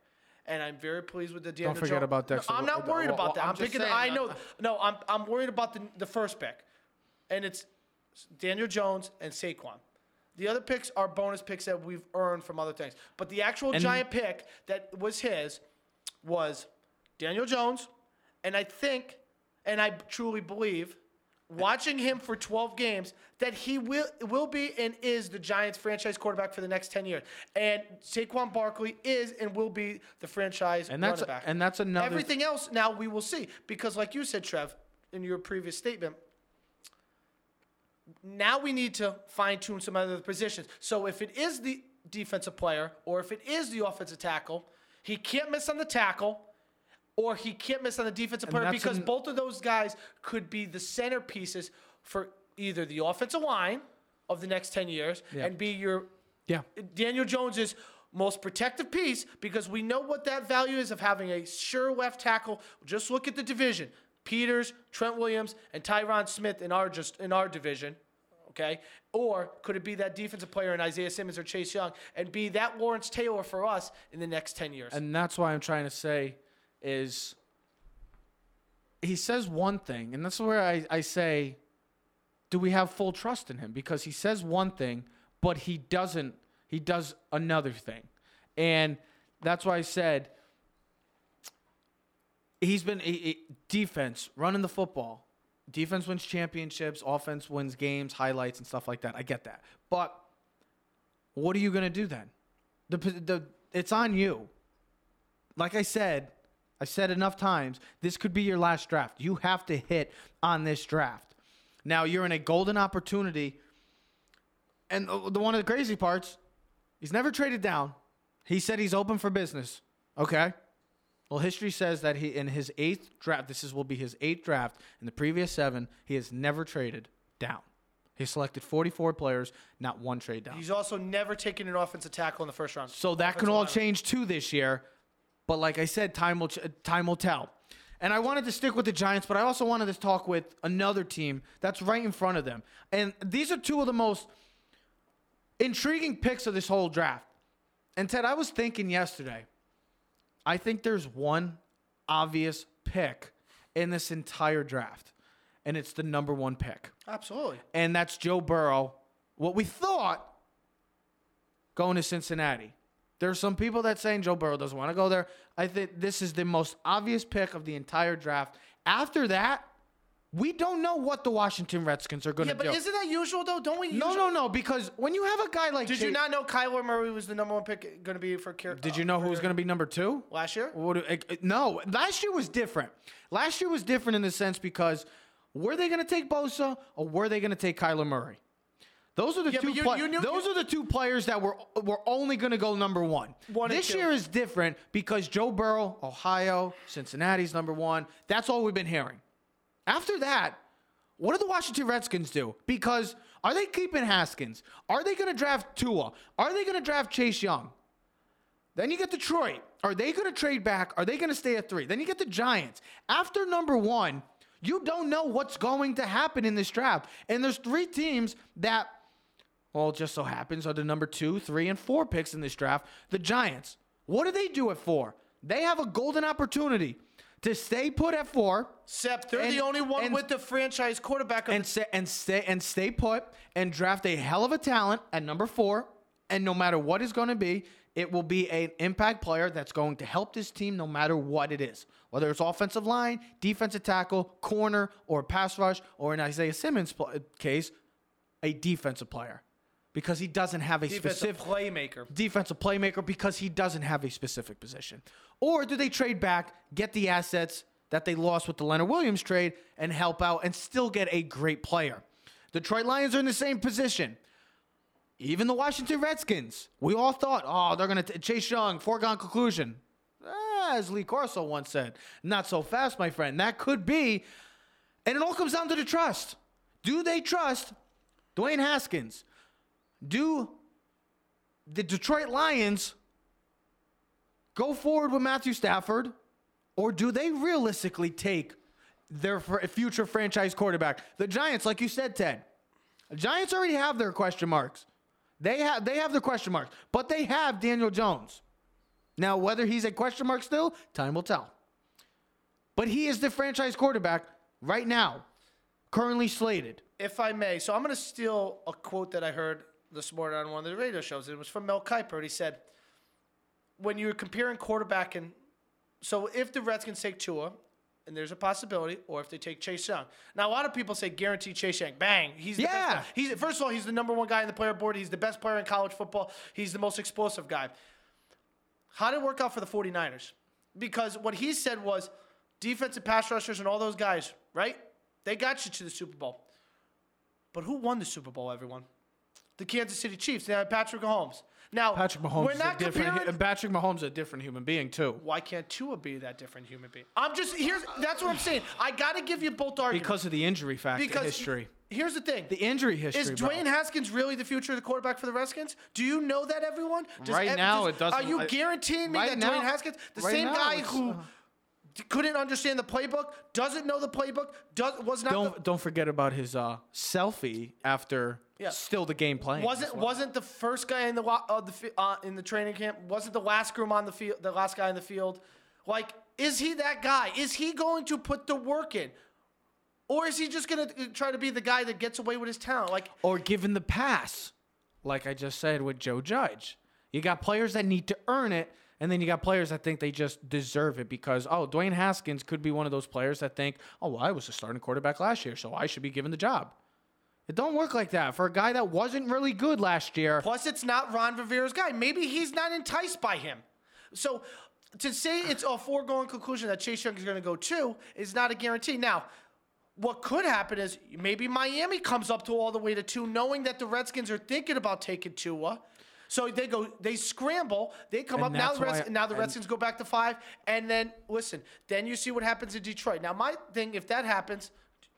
And I'm very pleased with the Daniel forget Jones- about No, I'm not worried about that. I'm I'm, picking. saying, I uh, know. No, I'm I'm worried about the the first pick, and it's Daniel Jones and Saquon. The other picks are bonus picks that we've earned from other things. But the actual And- giant pick that was his was Daniel Jones, and I think, and I truly believe, watching him for 12 games, that he will will be and is the Giants franchise quarterback for the next 10 years. And Saquon Barkley is and will be the franchise And that's- and that's another- Everything else now we will see because, like you said, Trev, in your previous statement, now we need to fine tune some other positions. So if it is the defensive player or if it is the offensive tackle, he can't miss on the tackle or he can't miss on the defensive player because an- both of those guys could be the centerpieces for either the offensive line of the next 10 years Yeah. and be your Yeah. Daniel Jones's most protective piece because we know what that value is of having a sure left tackle. Just look at the division: Peters, Trent Williams, and Tyron Smith in our just in our division. Okay, or could it be that defensive player in Isaiah Simmons or Chase Young and be that Lawrence Taylor for us in the next ten years? And that's why I'm trying to say is he says one thing, and that's where I, I say, do we have full trust in him? Because he says one thing, but he doesn't, he does another thing. And that's why I said he's been he- he- defense, running the football. Defense wins championships, offense wins games, highlights, and stuff like that. I get that. But what are you going to do then? The, the, it's on you like I said, I said enough times, this could be your last draft. You have to hit on this draft. Now you're in a golden opportunity. And the one of the crazy parts, he's never traded down. He said he's open for business. Okay. Well, history says that he in his eighth draft, this is will be his eighth draft. In the previous seven, he has never traded down. He selected 44 players, not one trade down. He's also never taken an offensive tackle in the first round. So that can all change too this year. But like I said, time will uh, time will tell. And I wanted to stick with the Giants, but I also wanted to talk with another team that's right in front of them. And these are two of the most intriguing picks of this whole draft. And Ted, I was thinking yesterday, I think there's one obvious pick in this entire draft, and it's the number one pick Absolutely. and that's Joe Burrow. What we thought going to Cincinnati. There's some people that saying Joe Burrow doesn't want to go there. I think this is the most obvious pick of the entire draft. After that, we don't know what the Washington Redskins are going to do. Yeah, but isn't that usual though? Don't we? no, usually- no, no. Because when you have a guy like Did you not know Kyler Murray was the number one pick going to be for? Car- Did you know who was going to be number two? last year? What, do- uh, uh, no, last year was different. Last year was different in the sense because were they going to take Bosa or were they going to take Kyler Murray? Those are the Yeah, two. but you- you knew- those are the two players that were were only going to go number one. One this year is different because Joe Burrow, Ohio, Cincinnati's number one. That's all we've been hearing. After that, what do the Washington Redskins do? Because are they keeping Haskins? Are they going to draft Tua? Are they going to draft Chase Young? Then you get Detroit. Are they going to trade back? Are they going to stay at three? Then you get the Giants. After number one, you don't know what's going to happen in this draft. And there's three teams that, well, it just so happens are the number two, three, and four picks in this draft. The Giants. What do they do at four? They have a golden opportunity to stay put at four Except they're And- the only one and- with the franchise quarterback. And stay and stay and stay put and draft a hell of a talent at number four. And no matter what is going to be, it will be an impact player that's going to help this team no matter what it is. Whether it's offensive line, defensive tackle, corner, or pass rush, or in Isaiah Simmons' case, a defensive player. Because he doesn't have a defensive specific playmaker. defensive playmaker because he doesn't have a specific position? Or do they trade back, get the assets that they lost with the Leonard Williams trade, and help out and still get a great player? Detroit Lions are in the same position. Even the Washington Redskins, we all thought, oh, they're going to Chase Young, foregone conclusion. Ah, as Lee Corso once said, not so fast, my friend. That could be. And it all comes down to the trust. Do they trust Dwayne Haskins, do the Detroit Lions go forward with Matthew Stafford, or do they realistically take their future franchise quarterback? The Giants, like you said, Ted, the Giants already have their question marks. They have they have their question marks, but they have Daniel Jones. Now, whether he's a question mark still, time will tell. But he is the franchise quarterback right now, currently slated. if I may, so I'm going to steal a quote that I heard this morning on one of the radio shows. It was from Mel Kiper. And he said, when you're comparing quarterback and so if the Redskins take Tua, and there's a possibility, or if they take Chase Young. Now, a lot of people say guarantee Chase Young. Bang. He's the Yeah. He's first of all, he's the number one guy in the player board. He's the best player in college football. He's the most explosive guy. How did it work out for the 49ers? Because what he said was defensive pass rushers and all those guys, right? They got you to the Super Bowl. But who won the Super Bowl, everyone? The Kansas City Chiefs. They had Patrick Mahomes. Now, Patrick Mahomes we're is a different. comparing. and Patrick Mahomes is a different human being too. why can't Tua be that different human being? I'm just here's that's what I'm saying. I got to give you both arguments Because of the injury factor because history. Here's the thing: The injury history. is bro. Dwayne Haskins really the future of the quarterback for the Redskins? Do you know that, everyone? Does Right ev- now, does- it doesn't- Are you I- guaranteeing me right that now- Dwayne Haskins, the right same now, guy who uh, couldn't understand the playbook, doesn't know the playbook, does was not Don't the, don't forget about his uh, selfie after Yeah. still the game playing. wasn't wasn't the first guy in the uh, the uh, in the training camp? Wasn't the last groom on the field? The last guy in the field? Like, is he that guy? Is he going to put the work in? Or is he just gonna uh, try to be the guy that gets away with his talent? Like, or given the pass, like I just said with Joe Judge. You got players that need to earn it, and then you got players that think they just deserve it because oh, Dwayne Haskins could be one of those players that think, oh, well, I was a starting quarterback last year, so I should be given the job. It don't work like that for a guy that wasn't really good last year. Plus, it's not Ron Rivera's guy. Maybe he's not enticed by him. So, to say it's a foregone conclusion that Chase Young is going to go two is not a guarantee. Now, what could happen is maybe Miami comes up to all the way to two, knowing that the Redskins are thinking about taking Tua. So they go, they scramble, they come And up. Now the, Reds, why- now the Redskins go back to five, and then listen. Then you see what happens in Detroit. Now my thing, if that happens,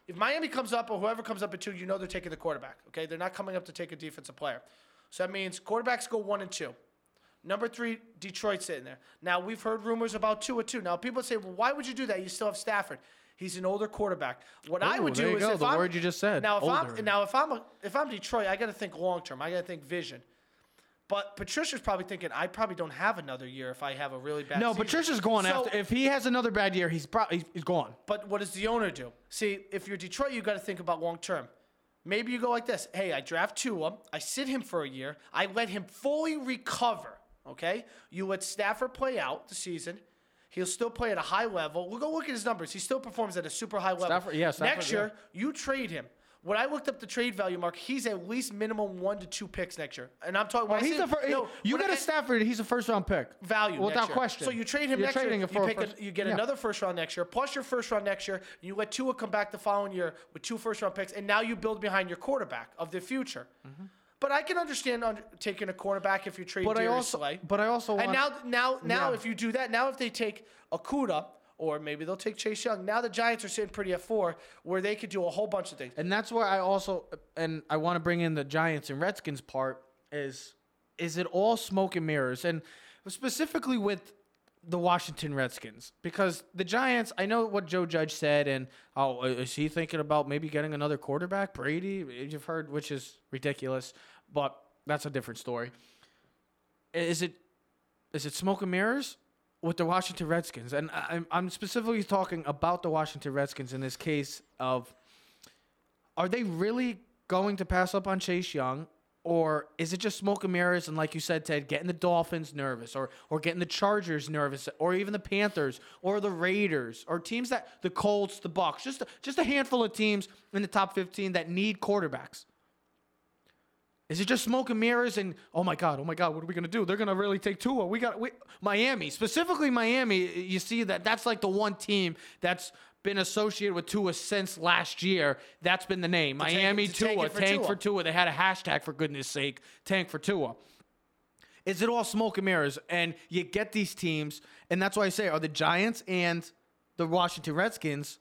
if Miami comes up or whoever comes up at two, you know they're taking the quarterback. Okay, they're not coming up to take a defensive player. So that means quarterbacks go one and two. Number three, Detroit sitting there. Now we've heard rumors about two or two. Now people say, well, why would you do that? You still have Stafford. He's an older quarterback. What I oh, would there do is go, if the I'm, word you just said, Now if older. I'm now if I'm a, if I'm Detroit, I got to think long term. I got to think vision. But Patricia's probably thinking, I probably don't have another year if I have a really bad. No, season. Patricia's going So- after. If he has another bad year, he's probably he's gone. But what does the owner do? See, if you're Detroit, you got to think about long term. Maybe you go like this: Hey, I draft Tua, I sit him for a year, I let him fully recover. Okay, you let Stafford play out the season. He'll still play at a high level. We'll go look at his numbers. He still performs at a super high level. Stafford- yeah, Stafford, next yeah. year, you trade him. When I looked up the trade value, Mark, he's at least minimum one to two picks next year. And I'm talking. Well, oh, I he's say- the first. no, you got I- a Stafford. He's a first round pick. value without question. So you trade him You're next year. you, a pick first- a, you get yeah. another first round next year, plus your first round next year. You let Tua come back the following year with two first round picks, and now you build behind your quarterback of the future. Mm-hmm. But I can understand under, taking a cornerback if you trade But I Darius also, Slay. but I also want. and now, now, now, Yeah. if you do that, now if they take Okudah. Or maybe they'll take Chase Young. Now the Giants are sitting pretty at four, where they could do a whole bunch of things. And that's where I also and I want to bring in the Giants and Redskins part is is it all smoke and mirrors and specifically with the Washington Redskins because the Giants I know what Joe Judge said and oh is he thinking about maybe getting another quarterback Brady you've heard which is ridiculous but that's a different story is it is it smoke and mirrors with the Washington Redskins and I'm I'm specifically talking about the Washington Redskins in this case of are they really going to pass up on Chase Young? Or is it just smoke and mirrors and like you said, Ted, getting the Dolphins nervous or or getting the Chargers nervous or even the Panthers or the Raiders or teams that the Colts, the Bucks, just just a handful of teams in the top 15 that need quarterbacks. Is it just smoke and mirrors and oh my god, oh my god, what are we gonna do? They're gonna really take Tua. We got we, Miami, specifically Miami. You see that that's like the one team that's been associated with Tua since last year. That's been the name. tank- Miami to tank Tua, for tank Tua. for Tua. They had a hashtag for goodness sake, tank for Tua. Is it all smoke and mirrors? And you get these teams, and that's why I say, are the Giants and the Washington Redskins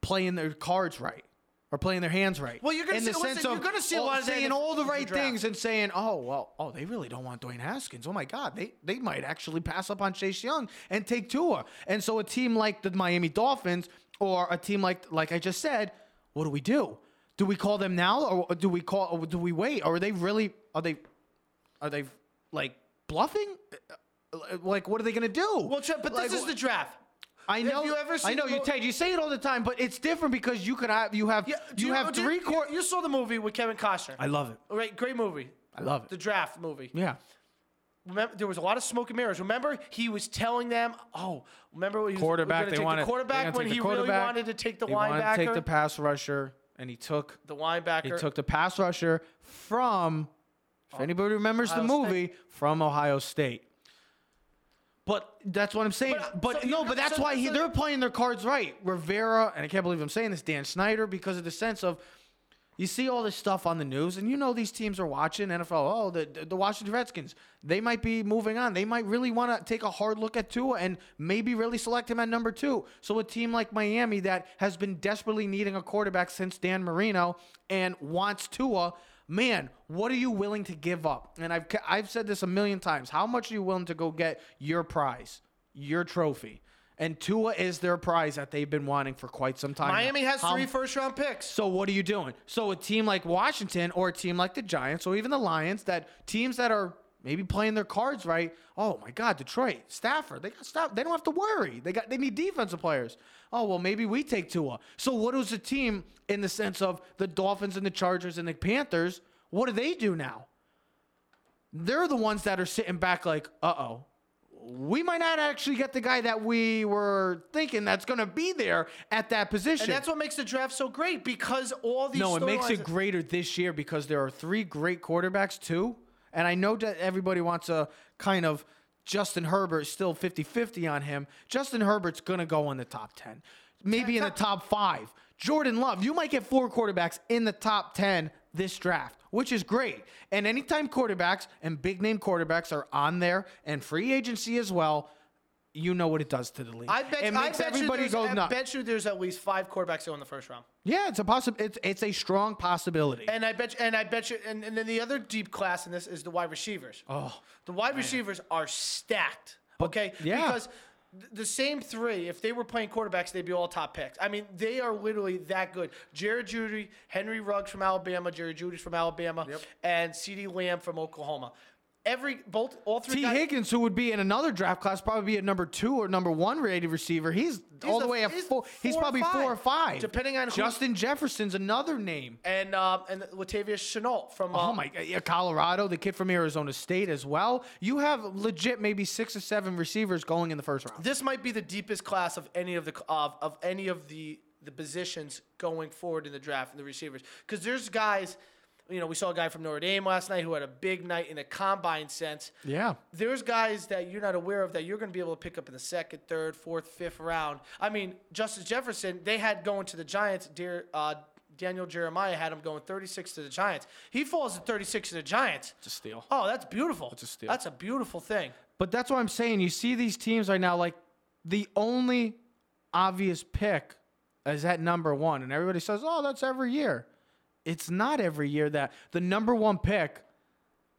playing their cards right? Are playing their hands right. Well, you're gonna in see- listen, you're gonna see a lot of saying all the right things and saying, "Oh well, oh they really don't want Dwayne Haskins. Oh my God, they they might actually pass up on Chase Young and take Tua." And so a team like the Miami Dolphins or a team like like I just said, what do we do? Do we call them now or do we call or do we wait? Or are they really are they are they like bluffing? Uh, Like what are they going to do? Well, but Like, this is the draft. I Have know. you ever I know you, Ted. You say it all the time, but it's different because you could have you have Yeah, do you, have do three you, quarters. You saw the movie with Kevin Costner. I love it. Right, great movie. I love it. The draft movie. Yeah. Remember, there was a lot of smoke and mirrors. Remember, he was telling them, "Oh, remember when he was, we're Quarterback. gonna They take wanted the quarterback they when wanted to he take the really quarterback. wanted to take the He linebacker, wanted to take the pass rusher, and he took the linebacker. he took the pass rusher from. If oh. anybody remembers the Ohio State. movie from Ohio State. But that's what I'm saying. But, But, uh, so no, but that's so- why he, so- they're playing their cards right. Rivera, and I can't believe I'm saying this, Dan Snyder, because of the sense of you see all this stuff on the news, and you know these teams are watching NFL. Oh, the the Washington Redskins, they might be moving on. They might really want to take a hard look at Tua and maybe really select him at number two. So a team like Miami that has been desperately needing a quarterback since Dan Marino and wants Tua. Man, what are you willing to give up? And I've I've said this a million times. How much are you willing to go get your prize, your trophy? And Tua is their prize that they've been wanting for quite some time. now. Miami has three first round picks. so what are you doing? So a team like Washington or a team like the Giants or even the Lions, that teams that are maybe playing their cards right. Oh my God, Detroit, Stafford, they got Stafford. They don't have to worry. They got they need defensive players. Oh well, maybe we take Tua. So what is the team in the sense of the Dolphins and the Chargers and the Panthers? What do they do now? They're the ones that are sitting back like, uh oh. We might not actually get the guy that we were thinking that's going to be there at that position. And that's what makes the draft so great because all these No, it makes it greater this year because there are three great quarterbacks too. And I know that everybody wants a kind of Justin Herbert still 50-50 on him. Justin Herbert's going to go in the top 10. Maybe in the top 5. Jordan Love, you might get four quarterbacks in the top 10 this draft, which is great. And anytime quarterbacks and big name quarterbacks are on there and free agency as well, you know what it does to the league. I bet, it I bet everybody you go there's, I nuts. bet you there's at least five quarterbacks go in the first round. yeah, it's a possi- it's it's a strong possibility. And I bet you, and I bet you, and, and then the other deep class in this is the wide receivers. Oh, the wide receivers are stacked. okay, yeah. because the same three, if they were playing quarterbacks, they'd be all top picks. I mean, they are literally that good. Jared Jeudy, Henry Ruggs from Alabama, Jared Jeudy's from Alabama, and CeeDee Lamb from Oklahoma. Every both all three T. guys. Higgins, who would be in another draft class, probably be a number two or number one rated receiver. He's, all a- the way at he's four. He's probably four or five, depending on who- Justin Jefferson's another name. and um, and Latavius Shenault from uh, Oh my Yeah, Colorado, the kid from Arizona State as well. You have legit maybe six or seven receivers going in the first round. this might be the deepest class of any of the of, of any of the the positions going forward in the draft and the receivers because there's guys you know we saw a guy from Notre Dame last night who had a big night in a combine sense Yeah. there's guys that you're not aware of that you're going to be able to pick up in the second third fourth fifth round I mean Justice Jefferson they had going to the Giants dear uh, Daniel Jeremiah had him going 36 to the Giants he falls at 36 to the Giants It's a steal. oh that's beautiful a steal. that's a beautiful thing But that's what I'm saying. You see these teams right now, like the only obvious pick is at number one, and everybody says, "Oh, that's every year." It's not every year that the number one pick,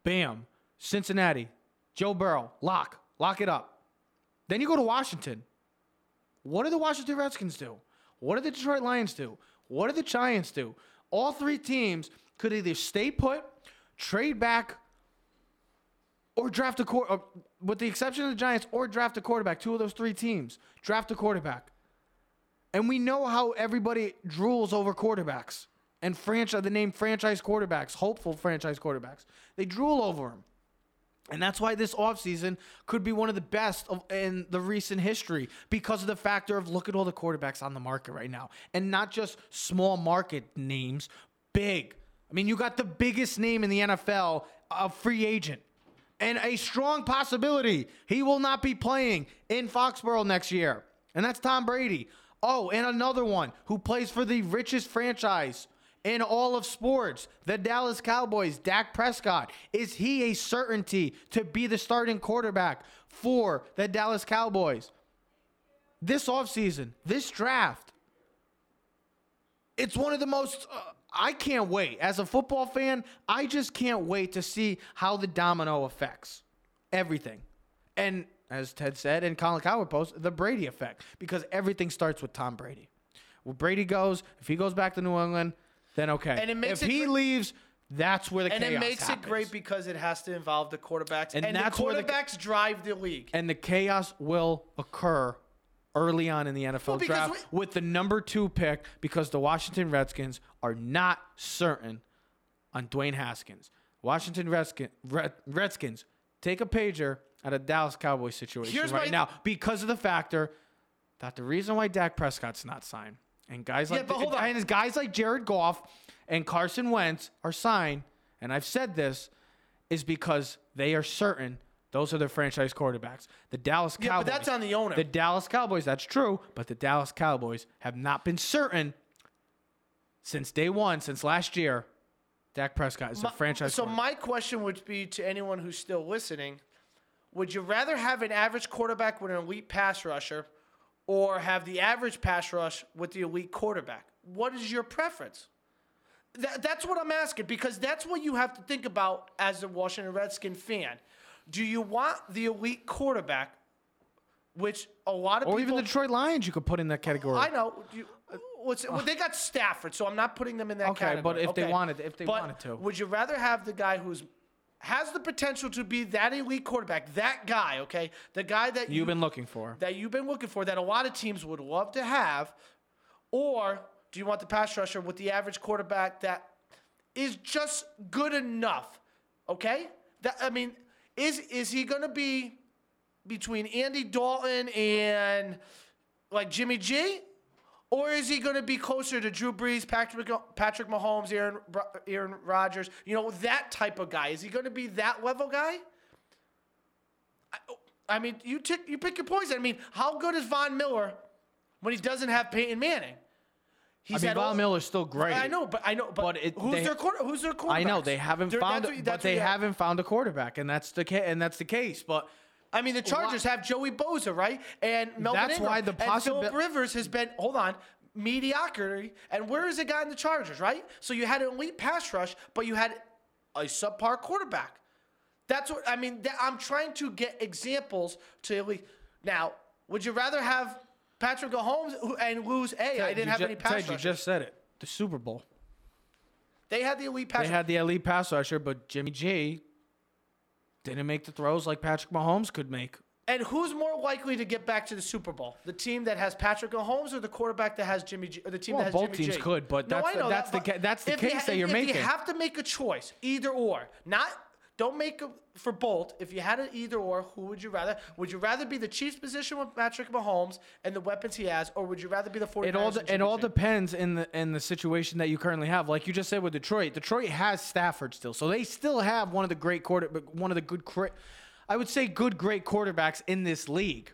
bam, Cincinnati, Joe Burrow, lock, lock it up. Then you go to Washington. What do the Washington Redskins do? What do the Detroit Lions do? What do the Giants do? All three teams could either stay put, trade back, or draft a quarter, uh, with the exception of the Giants, or draft a quarterback. Two of those three teams draft a quarterback, and we know how everybody drools over quarterbacks and franchise the name franchise quarterbacks, hopeful franchise quarterbacks. They drool over them. And that's why this offseason could be one of the best of, in the recent history because of the factor of look at all the quarterbacks on the market right now. And not just small market names, big. I mean, you got the biggest name in the NFL, a free agent. And a strong possibility he will not be playing in Foxborough next year. And that's Tom Brady. Oh, and another one who plays for the richest franchise in all of sports, the Dallas Cowboys, Dak Prescott. Is he a certainty to be the starting quarterback for the Dallas Cowboys? This offseason, this draft, it's one of the most. Uh, I can't wait. As a football fan, I just can't wait to see how the domino affects everything. And as Ted said, and Colin Cowherd post, the Brady effect, because everything starts with Tom Brady. Where Brady goes, if he goes back to New England, then okay. And it makes if it he great- leaves, that's where the chaos And chaos it makes happens. it great because it has to involve the quarterbacks. And And, that's the where the- quarterbacks drive the league. and the chaos will occur early on in the NFL because draft with the number two pick because the Washington Redskins are not certain on Dwayne Haskins. Washington Redskin, Red, Redskins take a pager at a Dallas Cowboys situation Here's right my- now because of the factor that the reason why Dak Prescott's not signed and guys like but hold on. and guys like Jared Goff and Carson Wentz are signed, and I've said this, is because they are certain those are their franchise quarterbacks. The Dallas Cowboys. Yeah, but that's on the owner. The Dallas Cowboys, that's true, but the Dallas Cowboys have not been certain since day one, since last year. Dak Prescott is a My- franchise. So my question would be to anyone who's still listening: Would you rather have an average quarterback with an elite pass rusher, or have the average pass rush with the elite quarterback? What is your preference? That, that's what I'm asking because that's what you have to think about as a Washington Redskin fan. Do you want the elite quarterback, which a lot of or people even the Detroit Lions, you could put in that category. I know. You, what's, well, they got Stafford, so I'm not putting them in that category. Okay, category. but if they wanted- if they But wanted to. would you rather have the guy who's has the potential to be that elite quarterback, that guy, okay, the guy that You've you, been looking for. that you've been looking for, that a lot of teams would love to have, or do you want the pass rusher with the average quarterback that is just good enough? Okay, that I mean, is is he going to be between Andy Dalton and like Jimmy G? Or is he going to be closer to Drew Brees, Patrick, Patrick Mahomes, Aaron, Aaron Rodgers? You know, that type of guy. Is he going to be that level guy? I, I mean, you, tick, you pick your poison. I mean, how good is Von Miller when he doesn't have Peyton Manning? I He's mean, had Von Miller's still great. I know, but I know, but, But it- who's they- their quarter, who's their quarterback? I know they haven't found, That's what, but they what you have- haven't found a quarterback, and that's the ca- and that's the case. But I mean, the Chargers have Joey Bosa, right? And Melvin That's Ingram. why the and possibi- Philip Rivers has been hold on mediocrity. And where is it got in the Chargers, right? So you had an elite pass rush, but you had a subpar quarterback. That's what I mean. That, I'm trying to get examples to elite. Now, would you rather have Patrick Mahomes and lose? Hey, I Ted, didn't have any pass Ted, you rushers. just said it. The Super Bowl. they had the elite pass. They had the elite pass rusher, but Jimmy G didn't make the throws like Patrick Mahomes could make. And who's more likely to get back to the Super Bowl? The team that has Patrick Mahomes or the quarterback that has Jimmy G, or the team Well, that has both Jimmy teams G? could, but No, that's the- that's that, the but that's the if you case ha- that you're if making. you have to make a choice, either or, not don't make a, for Bolt. If you had an either or, who would you rather? Would you rather be the Chiefs position with Patrick Mahomes and the weapons he has, or would you rather be the 49ers? It all de- it all depends in the in the situation that you currently have. Like you just said with Detroit, Detroit has Stafford still, so they still have one of the great quarter, one of the good, I would say good great quarterbacks in this league,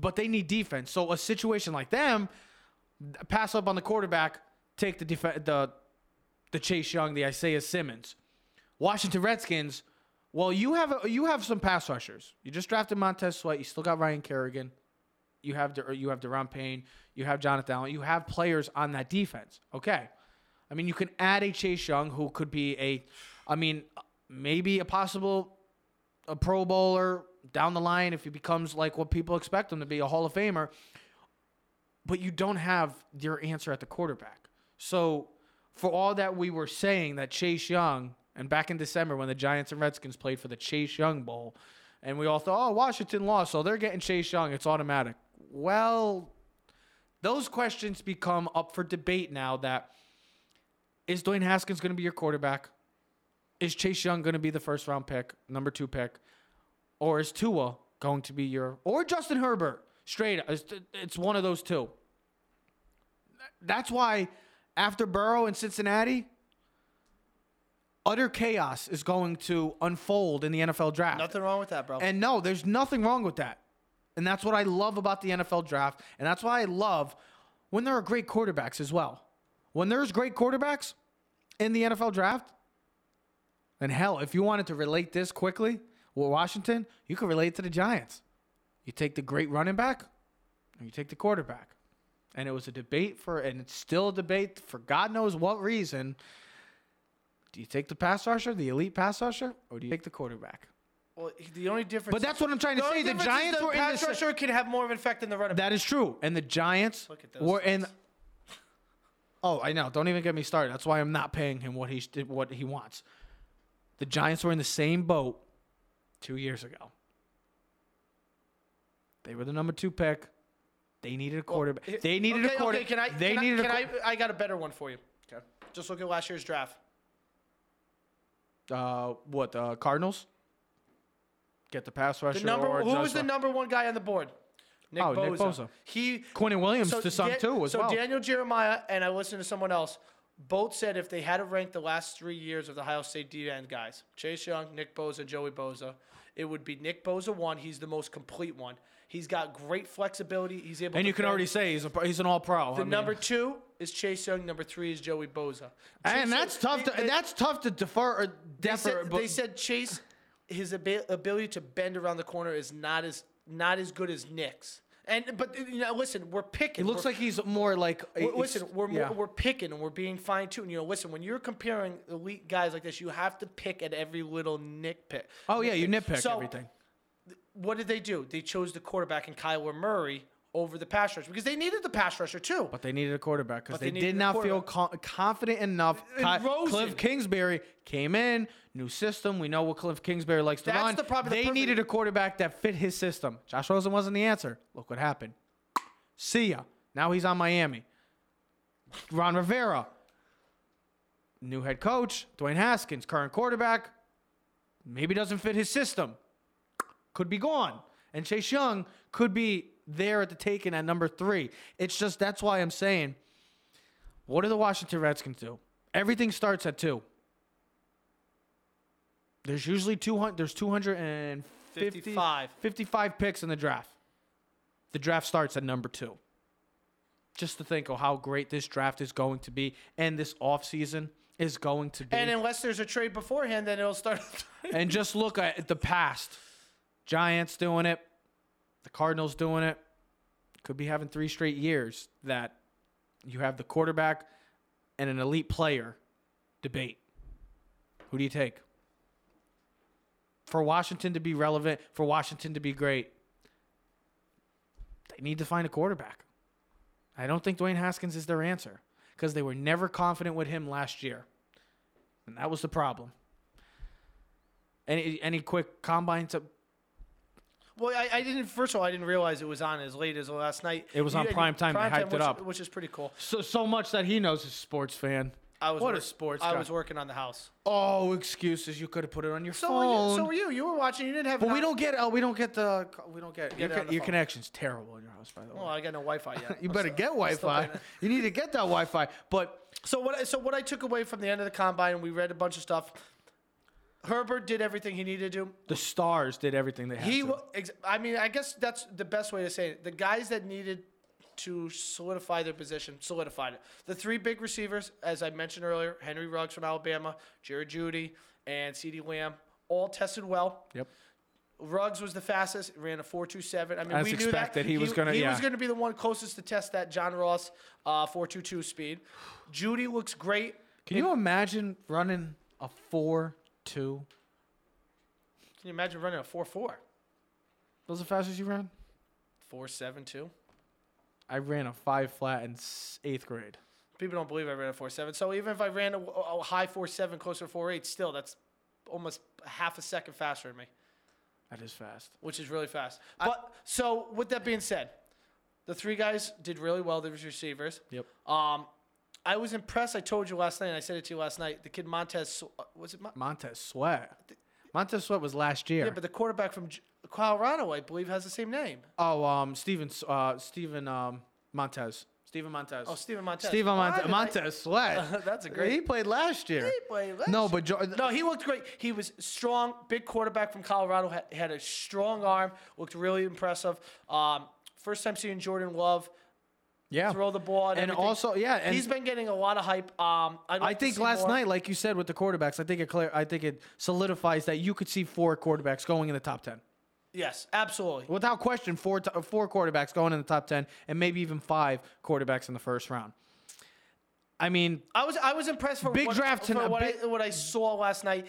but they need defense. So a situation like them, pass up on the quarterback, take the def- the the Chase Young, the Isaiah Simmons, Washington Redskins. Well, you have a, you have some pass rushers. You just drafted Montez Sweat. You still got Ryan Kerrigan. You have De, you have Da'Ron Payne. You have Jonathan Allen. You have players on that defense. Okay, I mean you can add a Chase Young who could be a, I mean maybe a possible a Pro Bowler down the line if he becomes like what people expect him to be, a Hall of Famer. But you don't have your answer at the quarterback. So for all that we were saying that Chase Young, and back in December when the Giants and Redskins played for the Chase Young Bowl, and we all thought, oh, Washington lost, so they're getting Chase Young. It's automatic. Well, those questions become up for debate now that is Dwayne Haskins going to be your quarterback? Is Chase Young going to be the first round pick, number two pick? Or is Tua going to be your, or Justin Herbert? Straight, it's, it's one of those two. That's why after Burrow in Cincinnati, utter chaos is going to unfold in the NFL draft. Nothing wrong with that, bro. And no, there's nothing wrong with that. And that's what I love about the NFL draft. And that's why I love when there are great quarterbacks as well. When there's great quarterbacks in the NFL draft, and hell, if you wanted to relate this quickly with Washington, you could relate to the Giants. You take the great running back, and you take the quarterback. and it was a debate for, and it's still a debate for God knows what reason. Do you take the pass rusher, the elite pass rusher, or do you take the quarterback? Well, the only difference. But that's what I'm trying to the say. The Giants the were in pass the rusher can have more of an effect than the running back. That is true. And the Giants Look at those were in. Oh, I know. Don't even get me started. That's why I'm not paying him what he what he wants. The Giants were in the same boat two years ago. They were the number two pick. They needed a quarterback. Well, they needed okay, a quarterback. Okay, can I? they can needed I, a. can I, I got a better one for you. Okay. Just look at last year's draft. Uh, what? Uh, Cardinals. Get the pass rusher. The number who was the number one guy on the board? Nick Oh, Bosa. Nick Bosa. He Quinnen Williams so to some Dan- too as so well. Daniel Jeremiah and I listened to someone else. Both said if they had to rank the last three years of the Ohio State D end guys, Chase Young, Nick Bosa, Joey Bosa, it would be Nick Bosa one. He's the most complete one. He's got great flexibility. He's able. and you can already say he's a, he's an all pro. The number two is Chase Young. Number three is Joey Bosa. and Chase- that's tough. To, they- they- that's tough to defer or they defer. said, but they said Chase, his abi- ability to bend around the corner is not as not as good as Nick's. And but you know, listen, we're picking. it looks We're- like he's more like. we're- it's- listen, we're yeah. more, we're picking and we're being fine tuned. You know, listen, when you're comparing elite guys like this, you have to pick at every little nitpick. Oh yeah, you nitpick So, everything. What did they do? They chose the quarterback in Kyler Murray over the pass rush because they needed the pass rusher too. But they needed a quarterback because they, they did not feel confident enough. Cliff Kingsbury came in, new system. We know what Cliff Kingsbury likes to That's run. the problem, the They needed a quarterback that fit his system. Josh Rosen wasn't the answer. Look what happened. See ya. Now he's on Miami. Ron Rivera, new head coach. Dwayne Haskins, current quarterback. Maybe doesn't fit his system. Could be gone. And Chase Young could be there at the taken at number three. It's just that's why I'm saying, what do the Washington Redskins do? Everything starts at two. There's usually 200. There's 250, 55. 55 picks in the draft. The draft starts at number two. Just to think of how great this draft is going to be and this offseason is going to be. And unless there's a trade beforehand, then it'll start. (laughs) and just look at the past. Giants doing it, the Cardinals doing it. Could be having three straight years that you have the quarterback and an elite player debate. Who do you take? For Washington to be relevant, for Washington to be great, they need to find a quarterback. I don't think Dwayne Haskins is their answer because they were never confident with him last year. And that was the problem. Any any quick combine Well, I, I didn't. First of all, I didn't realize it was on as late as last night. It was on You- prime time. They prime hyped it which, up. which is pretty cool. so so much that he knows he's a sports fan. I was What a work- sports I guy. was working on the house. Oh, excuses! You could have put it on your So phone. were you. So were you. You were watching. You didn't have. but we don't get. Oh, we don't get the. We don't get. Your, it your connection's terrible in your house, by the way. Well, I got no Wi-Fi (laughs) yet. you I'm better still- get Wi-Fi. You need to get that Wi-Fi. But So what? I- So what I took away from the end of the combine, we read a bunch of stuff. Herbert did everything he needed to do. the stars did everything they had He, to. ex- I mean, I guess that's the best way to say it. The guys that needed to solidify their position solidified it. The three big receivers, as I mentioned earlier, Henry Ruggs from Alabama, Jared Jeudy, and CeeDee Lamb, all tested well. Yep. Ruggs was the fastest, ran a 4.27. I mean, As we knew that he was gonna- He yeah. was going to be the one closest to test that John Ross uh, 4.22 speed. Jeudy looks great. Can you imagine running a four-two? Can you imagine running a four four? Those are the fastest you ran? 4.72. I ran a five flat in s- eighth grade. People don't believe I ran a four seven. So even if I ran a, a high 4.7, closer to four eight, still that's almost half a second faster than me, That is fast. which is really fast. But so with that being said, the three guys did really well. Was receivers. Yep. Um, I was impressed. I told you last night. and I said it to you last night. The kid Montez uh, was it? Mon- Montez Sweat. Montez Sweat was last year. yeah, but the quarterback from J- Colorado, I believe, has the same name. oh, um, Steven, uh, Steven, um, Montez. Steven Montez. Oh, Steven Montez. Steven Why Montez. did Montez Sweat. (laughs) That's a great- He played last year. He played last No, but jo- No, he looked great. He was strong, big quarterback from Colorado. Had, had a strong arm. Looked really impressive. Um, first time seeing Jordan Love yeah. throw the ball, and, And also, yeah, and he's been getting a lot of hype. Um, like I think last more. night, like you said with the quarterbacks, I think it clear, I think it solidifies that you could see four quarterbacks going in the top ten. Yes, absolutely. Without question, four t- four quarterbacks going in the top ten, and maybe even five quarterbacks in the first round. I mean, I was I was impressed for Big what, draft for tonight, what, big- I, what I saw last night.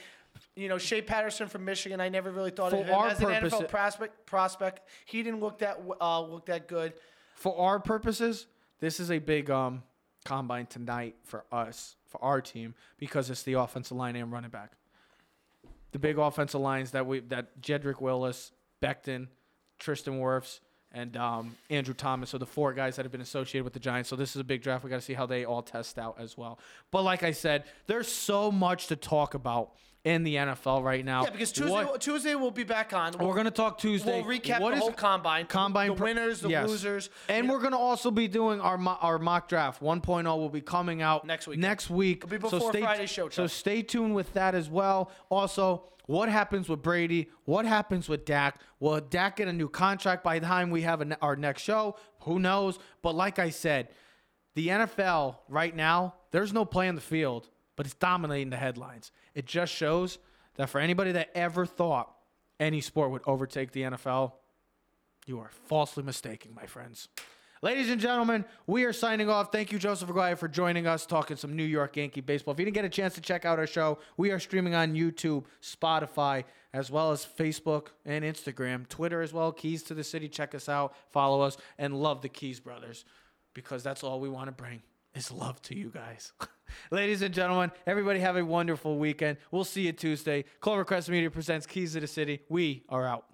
You know, Shea Patterson from Michigan. I never really thought For of him as an NFL prospect. Prospect. He didn't look that uh, look that good. For our purposes, this is a big um combine tonight for us, for our team, because it's the offensive line and running back. The big offensive lines that we that Jedrick Willis, Becton, Tristan Wirfs, and um, Andrew Thomas are the four guys that have been associated with the Giants. So this is a big draft. We got to see how they all test out as well. But like I said, there's so much to talk about in the NFL right now. Yeah, because Tuesday What- Tuesday we'll be back on. we're gonna talk Tuesday. We'll recap What the is- whole combine. Combine the winners, the yes. losers, and we're gonna also be doing our mo- our mock draft 1.0 will be coming out Next week. Next week, It'll be before stay, Friday's show, So stay tuned with that as well. Also, what happens with Brady? What happens with Dak? Will Dak get a new contract by the time we have a our next show? Who knows? But like I said, the NFL right now, there's no play on the field, but it's dominating the headlines. It just shows that for anybody that ever thought any sport would overtake the NFL, you are falsely mistaken, my friends. Ladies and gentlemen, we are signing off. Thank you, Joseph Aguirre, for joining us, talking some New York Yankee baseball. If you didn't get a chance to check out our show, we are streaming on YouTube, Spotify, as well as Facebook and Instagram, Twitter as well. Keys to the City. Check us out, follow us, and love the Keys brothers because that's all we want to bring is love to you guys. (laughs) Ladies and gentlemen, everybody have a wonderful weekend. We'll see you Tuesday. Clovercrest Media presents Keys to the City. We are out.